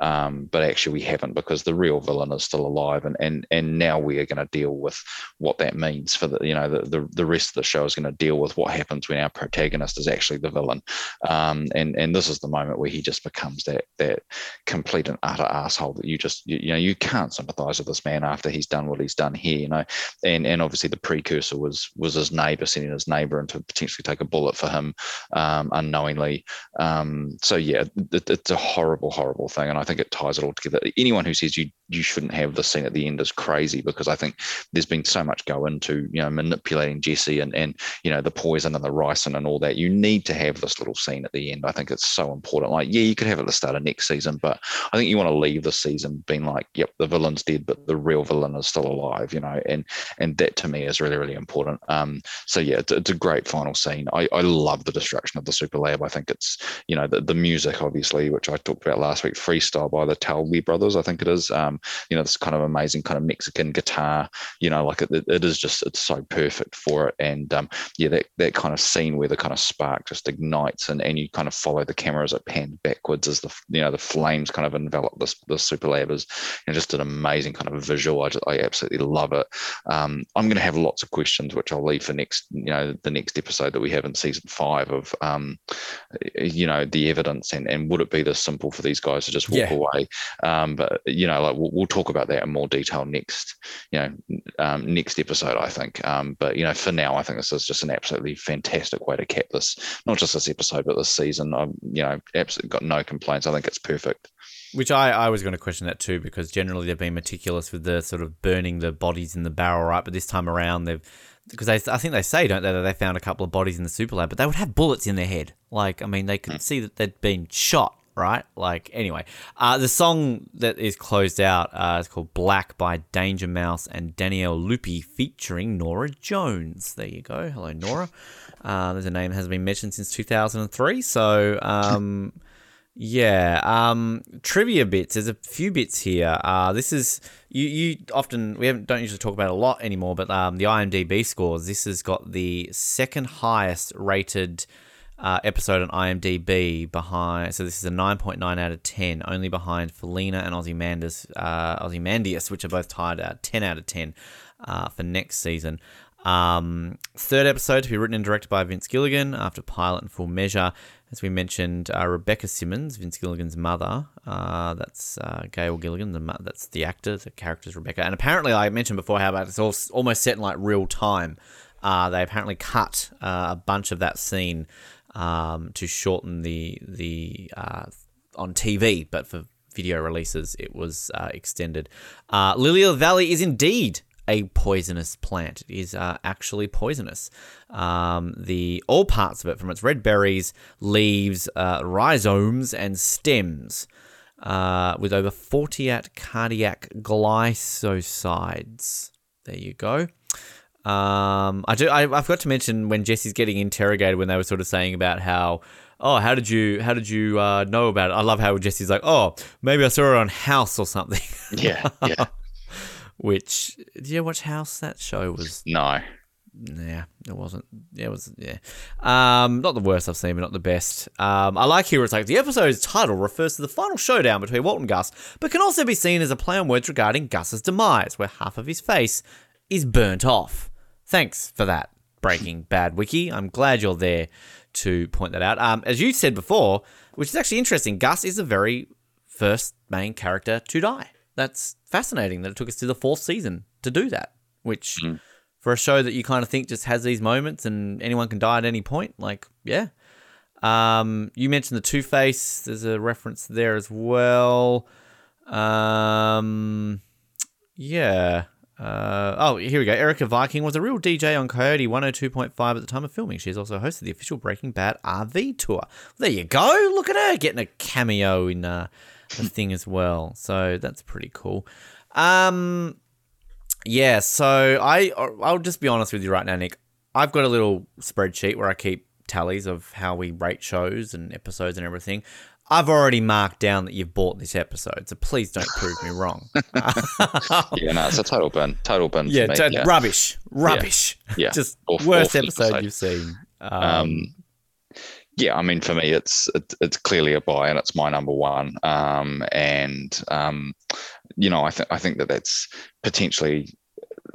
um, but actually, we haven't because the real villain is still alive, and and and now we are going to deal with what that means for the you know the the, the rest of the show is going to deal with what happens when our protagonist is actually the villain, um, and and this is the moment where he just becomes that that complete and utter asshole that you just you, you know you can't sympathise with this man after he's done what he's done here, you know, and and obviously the precursor was was his neighbour sending his neighbour in to potentially take a bullet for him um, unknowingly, um, so yeah, it, it's a horrible horrible thing, and I think it ties it all together. Anyone who says you you shouldn't have the scene at the end is crazy because I think there's been so much go into you know manipulating Jesse and and you know the poison and the ricin and all that. You need to have this little scene at the end. I think it's so important. Like yeah, you could have it at the start of next season, but I think you want to leave the season being like, yep, the villain's dead, but the real villain is still alive. You know, and and that to me is really really important. Um, so yeah, it's, it's a great final scene. I I love the destruction of the super lab. I think it's you know the the music obviously, which I talked about last week, freestyle by the Taalbi brothers, I think it is. Um, you know, this kind of amazing kind of Mexican guitar. You know, like it, it is just it's so perfect for it. And um, yeah, that that kind of scene where the kind of spark just ignites and, and you kind of follow the camera as it pans backwards as the you know the flames kind of envelop this the super lab is you know, just an amazing kind of visual. I just I absolutely love it. Um, I'm going to have lots of questions which I'll leave for next you know the next episode that we have in season five of um, you know the evidence and and would it be this simple for these guys to just walk yeah away. Um, but you know, like we'll, we'll, talk about that in more detail next, you know, um, next episode, I think. Um, but you know, for now, I think this is just an absolutely fantastic way to cap this, not just this episode, but this season. I've you know, absolutely got no complaints. I think it's perfect. Which I, I was going to question that too, because generally they've been meticulous with the sort of burning the bodies in the barrel, right? But this time around, they've because I think they say, don't they, that they found a couple of bodies in the super lab, but they would have bullets in their head. Like, I mean, they could hmm. see that they'd been shot right? Like, anyway, uh, the song that is closed out uh, is called Black by Danger Mouse and Daniele Luppi featuring Norah Jones. There you go. Hello, Norah. Uh, there's a name that hasn't been mentioned since 2003. So, um, [laughs] yeah. Um, trivia bits. There's a few bits here. Uh, this is you. You often we don't usually talk about a lot anymore, but um, the IMDb scores. This has got the second highest rated uh, episode on IMDb behind. So this is a 9.9 out of 10, only behind Felina and Ozymandias, uh, Ozymandias, which are both tied at 10 out of 10 uh, for next season. Um, third episode to be written and directed by Vince Gilligan after pilot and full measure. as we mentioned, uh, Rebecca Simmons, Vince Gilligan's mother. Uh, that's uh, Gail Gilligan. The, that's the actor. The character's Rebecca. And apparently, I mentioned before, how about it's all, almost set in like real time. Uh, they apparently cut uh, a bunch of that scene um, to shorten the the uh, on TV, but for video releases, it was extended. Lily of the Valley is indeed a poisonous plant. It is uh, actually poisonous. Um, the all parts of it, from its red berries, leaves, uh, rhizomes, and stems, uh, with over 48 cardiac glycosides. There you go. Um, I do. I, I forgot to mention when Jesse's getting interrogated when they were sort of saying about how oh, how did you how did you uh, know about it? I love how Jesse's like, oh, maybe I saw it on House or something. Yeah, yeah. [laughs] Which did you watch House? That show was no. Yeah, it wasn't. Yeah, it was. Yeah, um, not the worst I've seen, but not the best. Um, I like here it's like the episode's title refers to the final showdown between Walt and Gus, but can also be seen as a play on words regarding Gus's demise, where half of his face is burnt off. Thanks for that, Breaking Bad Wiki. I'm glad you're there to point that out. Um, as you said before, which is actually interesting, Gus is the very first main character to die that's fascinating that it took us to the fourth season to do that. Which, mm. for a show that you kind of think just has these moments and anyone can die at any point, like, yeah. Um, you mentioned the Two Face. There's a reference there as well. Um, yeah. Uh, oh, here we go. Erica Viking was a real DJ on Coyote 102.5 at the time of filming. She's also hosted the official Breaking Bad RV tour. There you go. Look at her getting a cameo in uh, the [laughs] thing as well. So that's pretty cool. Um, yeah. So I I'll just be honest with you right now, Nick. I've got a little spreadsheet where I keep tallies of how we rate shows and episodes and everything. I've already marked down that you've bought this episode, so please don't prove me wrong. [laughs] yeah, no, it's a total burn. Total burn. Yeah, to- yeah. rubbish, rubbish. Yeah, yeah. [laughs] just worst episode, episode, you've seen. Um, um, yeah, I mean, for me, it's it, it's clearly a buy, and it's my number one. Um, and um, you know, I think I think that that's potentially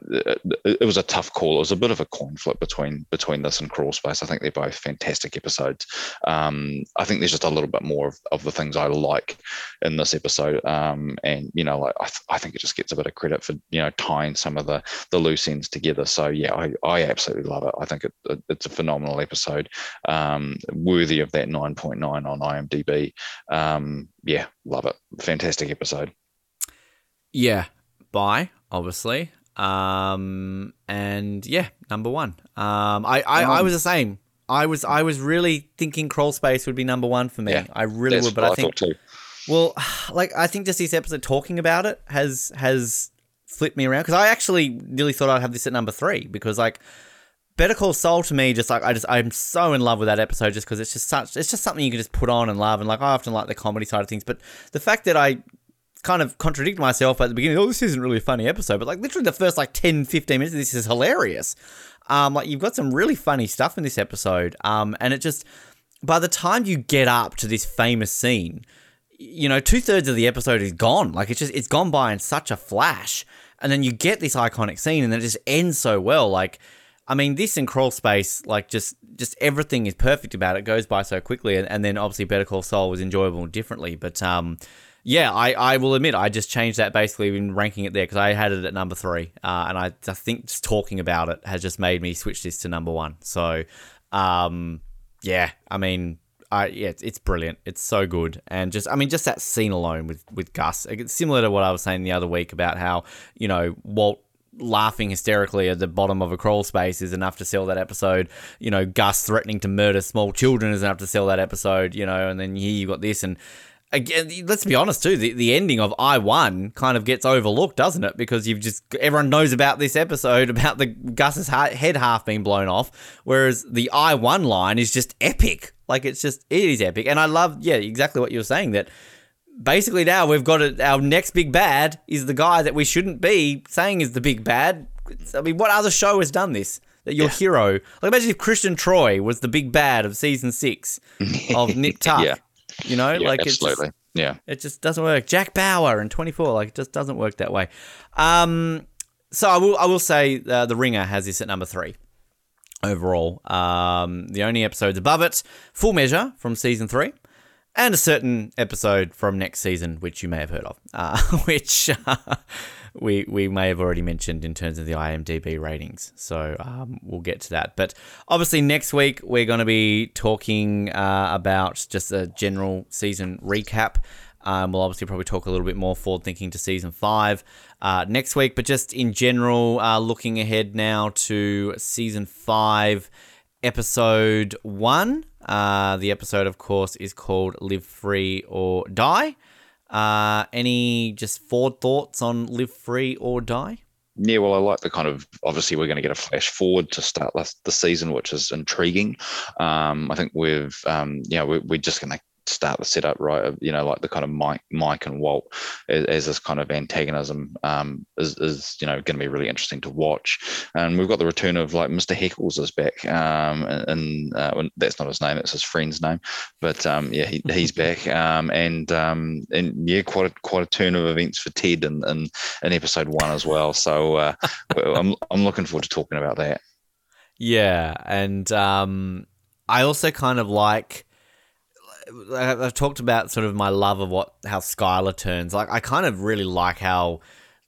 it was a tough call. It was a bit of a coin flip between between this and Crawl Space. I think they're both fantastic episodes. Um, I think there's just a little bit more of, of the things I like in this episode, um, and you know, like I, th- I think it just gets a bit of credit for you know tying some of the the loose ends together. So yeah, I, I absolutely love it. I think it, it, it's a phenomenal episode, um, worthy of that 9.9 on IMDb. Um, yeah, love it. Fantastic episode. Yeah, bye. Obviously, um, and yeah, number one. Um, I, I, I was the same. I was I was really thinking crawl space would be number one for me. Yeah, I really would, but I, I think too. Well, [sighs] like I think just this episode talking about it has has flipped me around because I actually nearly thought I'd have this at number three because like Better Call Saul to me just like I just I'm so in love with that episode just because it's just such it's just something you can just put on and love and like I often like the comedy side of things but the fact that I kind of contradict myself at the beginning. Oh, this isn't really a funny episode, but like literally the first like 10, 15 minutes this is hilarious. Um, like you've got some really funny stuff in this episode. Um, and it just by the time you get up to this famous scene, you know, two thirds of the episode is gone. Like it's just it's gone by in such a flash. And then you get this iconic scene and then it just ends so well. Like I mean, this and Crawl Space, like just just everything is perfect about it. it goes by so quickly, and, and then obviously Better Call Saul was enjoyable differently. But um, yeah, I, I will admit I just changed that basically in ranking it there because I had it at number three, uh, and I, I think just talking about it has just made me switch this to number one. So, um, yeah, I mean, I yeah, it's, it's brilliant. It's so good, and just I mean, just that scene alone with with Gus, it's similar to what I was saying the other week about how you know Walt laughing hysterically at the bottom of a crawl space is enough to sell that episode. You know, Gus threatening to murder small children is enough to sell that episode. You know, and then here you got this, and again, let's be honest too. The, the ending of I Won kind of gets overlooked, doesn't it? Because you've just everyone knows about this episode [laughs] about the Gus's head half being blown off, whereas the I Won line is just epic. Like it's just it is epic, and I love yeah exactly what you were saying that. Basically, now we've got a, our next big bad is the guy that we shouldn't be saying is the big bad. I mean, what other show has done this? That your yeah. hero, like imagine if Christian Troy was the big bad of season six of [laughs] Nip Tuck. yeah. You know, yeah, like absolutely. It's, yeah, it just doesn't work. Jack Bauer and 24, like it just doesn't work that way. Um, so I will I will say uh, the Ringer has this at number three. overall. Um, the only episodes above it, Full Measure from season three, and a certain episode from next season, which you may have heard of, uh, [laughs] which uh, we we may have already mentioned in terms of the IMDb ratings. So um, we'll get to that. But obviously, next week we're going to be talking uh, about just a general season recap. Um, we'll obviously probably talk a little bit more forward thinking to season five uh, next week, but just in general, uh, looking ahead now to season five, episode one. Uh, the episode, of course, is called Live Free or Die. Uh, any just forward thoughts on Live Free or Die? Yeah, well, I like the kind of obviously we're going to get a flash forward to start the season, which is intriguing. Um, I think we've, um, yeah, we're, we're just going to start the setup right. You know, like the kind of Mike, Mike and Walt as, as this kind of antagonism um, is, is, you know, going to be really interesting to watch. And we've got the return of like Mr. Heckles is back, um, and uh, that's not his name; it's his friend's name. But um, yeah, he, he's [laughs] back, um, and um, and yeah, quite a, quite a turn of events for Ted in in, in episode one as well. So uh, I'm I'm looking forward to talking about that. Yeah, and um, I also kind of like I've talked about sort of my love of what how Skyler turns. Like I kind of really like how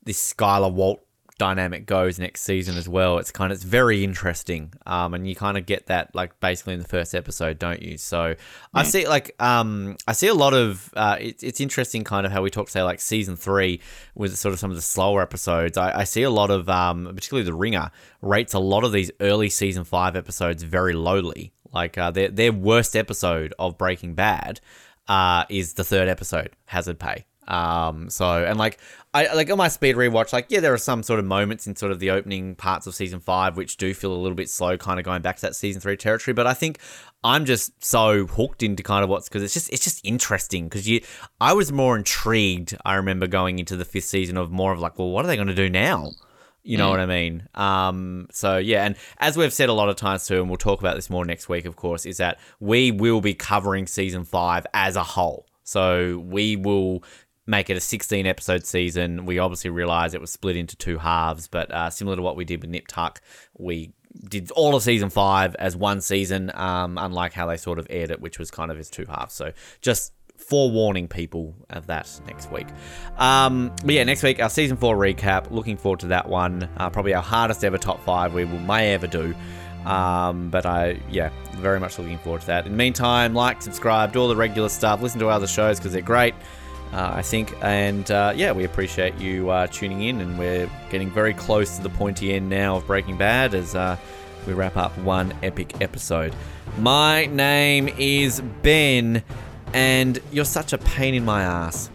this Skyler Walt dynamic goes next season as well. It's kind of it's very interesting, um, and you kind of get that like basically in the first episode, don't you? So I see like um, I see a lot of uh, it, it's interesting kind of how we talk say like season three with sort of some of the slower episodes. I, I see a lot of um, particularly the Ringer rates a lot of these early season five episodes very lowly. Like uh, their their worst episode of Breaking Bad uh, is the third episode, Hazard Pay. Um, so and like I like on my speed rewatch, like yeah, there are some sort of moments in sort of the opening parts of season five which do feel a little bit slow, kind of going back to that season three territory. But I think I'm just so hooked into kind of what's because it's just it's just interesting because you I was more intrigued. I remember going into the fifth season of more of like, well, what are they going to do now? You know mm. what I mean? Um, so yeah, and as we've said a lot of times too, and we'll talk about this more next week, of course, is that we will be covering season five as a whole. So we will make it a 16 episode season. We obviously realize it was split into two halves, but uh, similar to what we did with Nip Tuck, we did all of season five as one season, um, unlike how they sort of aired it, which was kind of as two halves. So just forewarning people of that next week. Um, but yeah, next week, our season four recap. Looking forward to that one. Uh, probably our hardest ever top five we will, may ever do. Um, but I, yeah, very much looking forward to that. In the meantime, like, subscribe, do all the regular stuff, listen to our other shows because they're great. Uh, I think, and uh, yeah, we appreciate you uh, tuning in, and we're getting very close to the pointy end now of Breaking Bad as uh, we wrap up one epic episode. My name is Ben, and you're such a pain in my ass.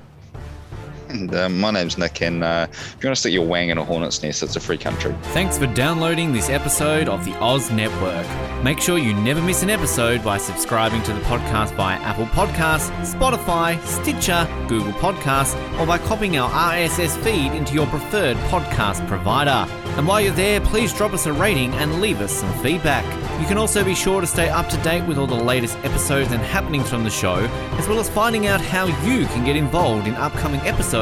And uh, my name's Nick, and uh, if you want to stick your wang in a hornet's nest, it's a free country. Thanks for downloading this episode of the Oz Network. Make sure you never miss an episode by subscribing to the podcast via Apple Podcasts, Spotify, Stitcher, Google Podcasts, or by copying our RSS feed into your preferred podcast provider. And while you're there, please drop us a rating and leave us some feedback. You can also be sure to stay up to date with all the latest episodes and happenings from the show, as well as finding out how you can get involved in upcoming episodes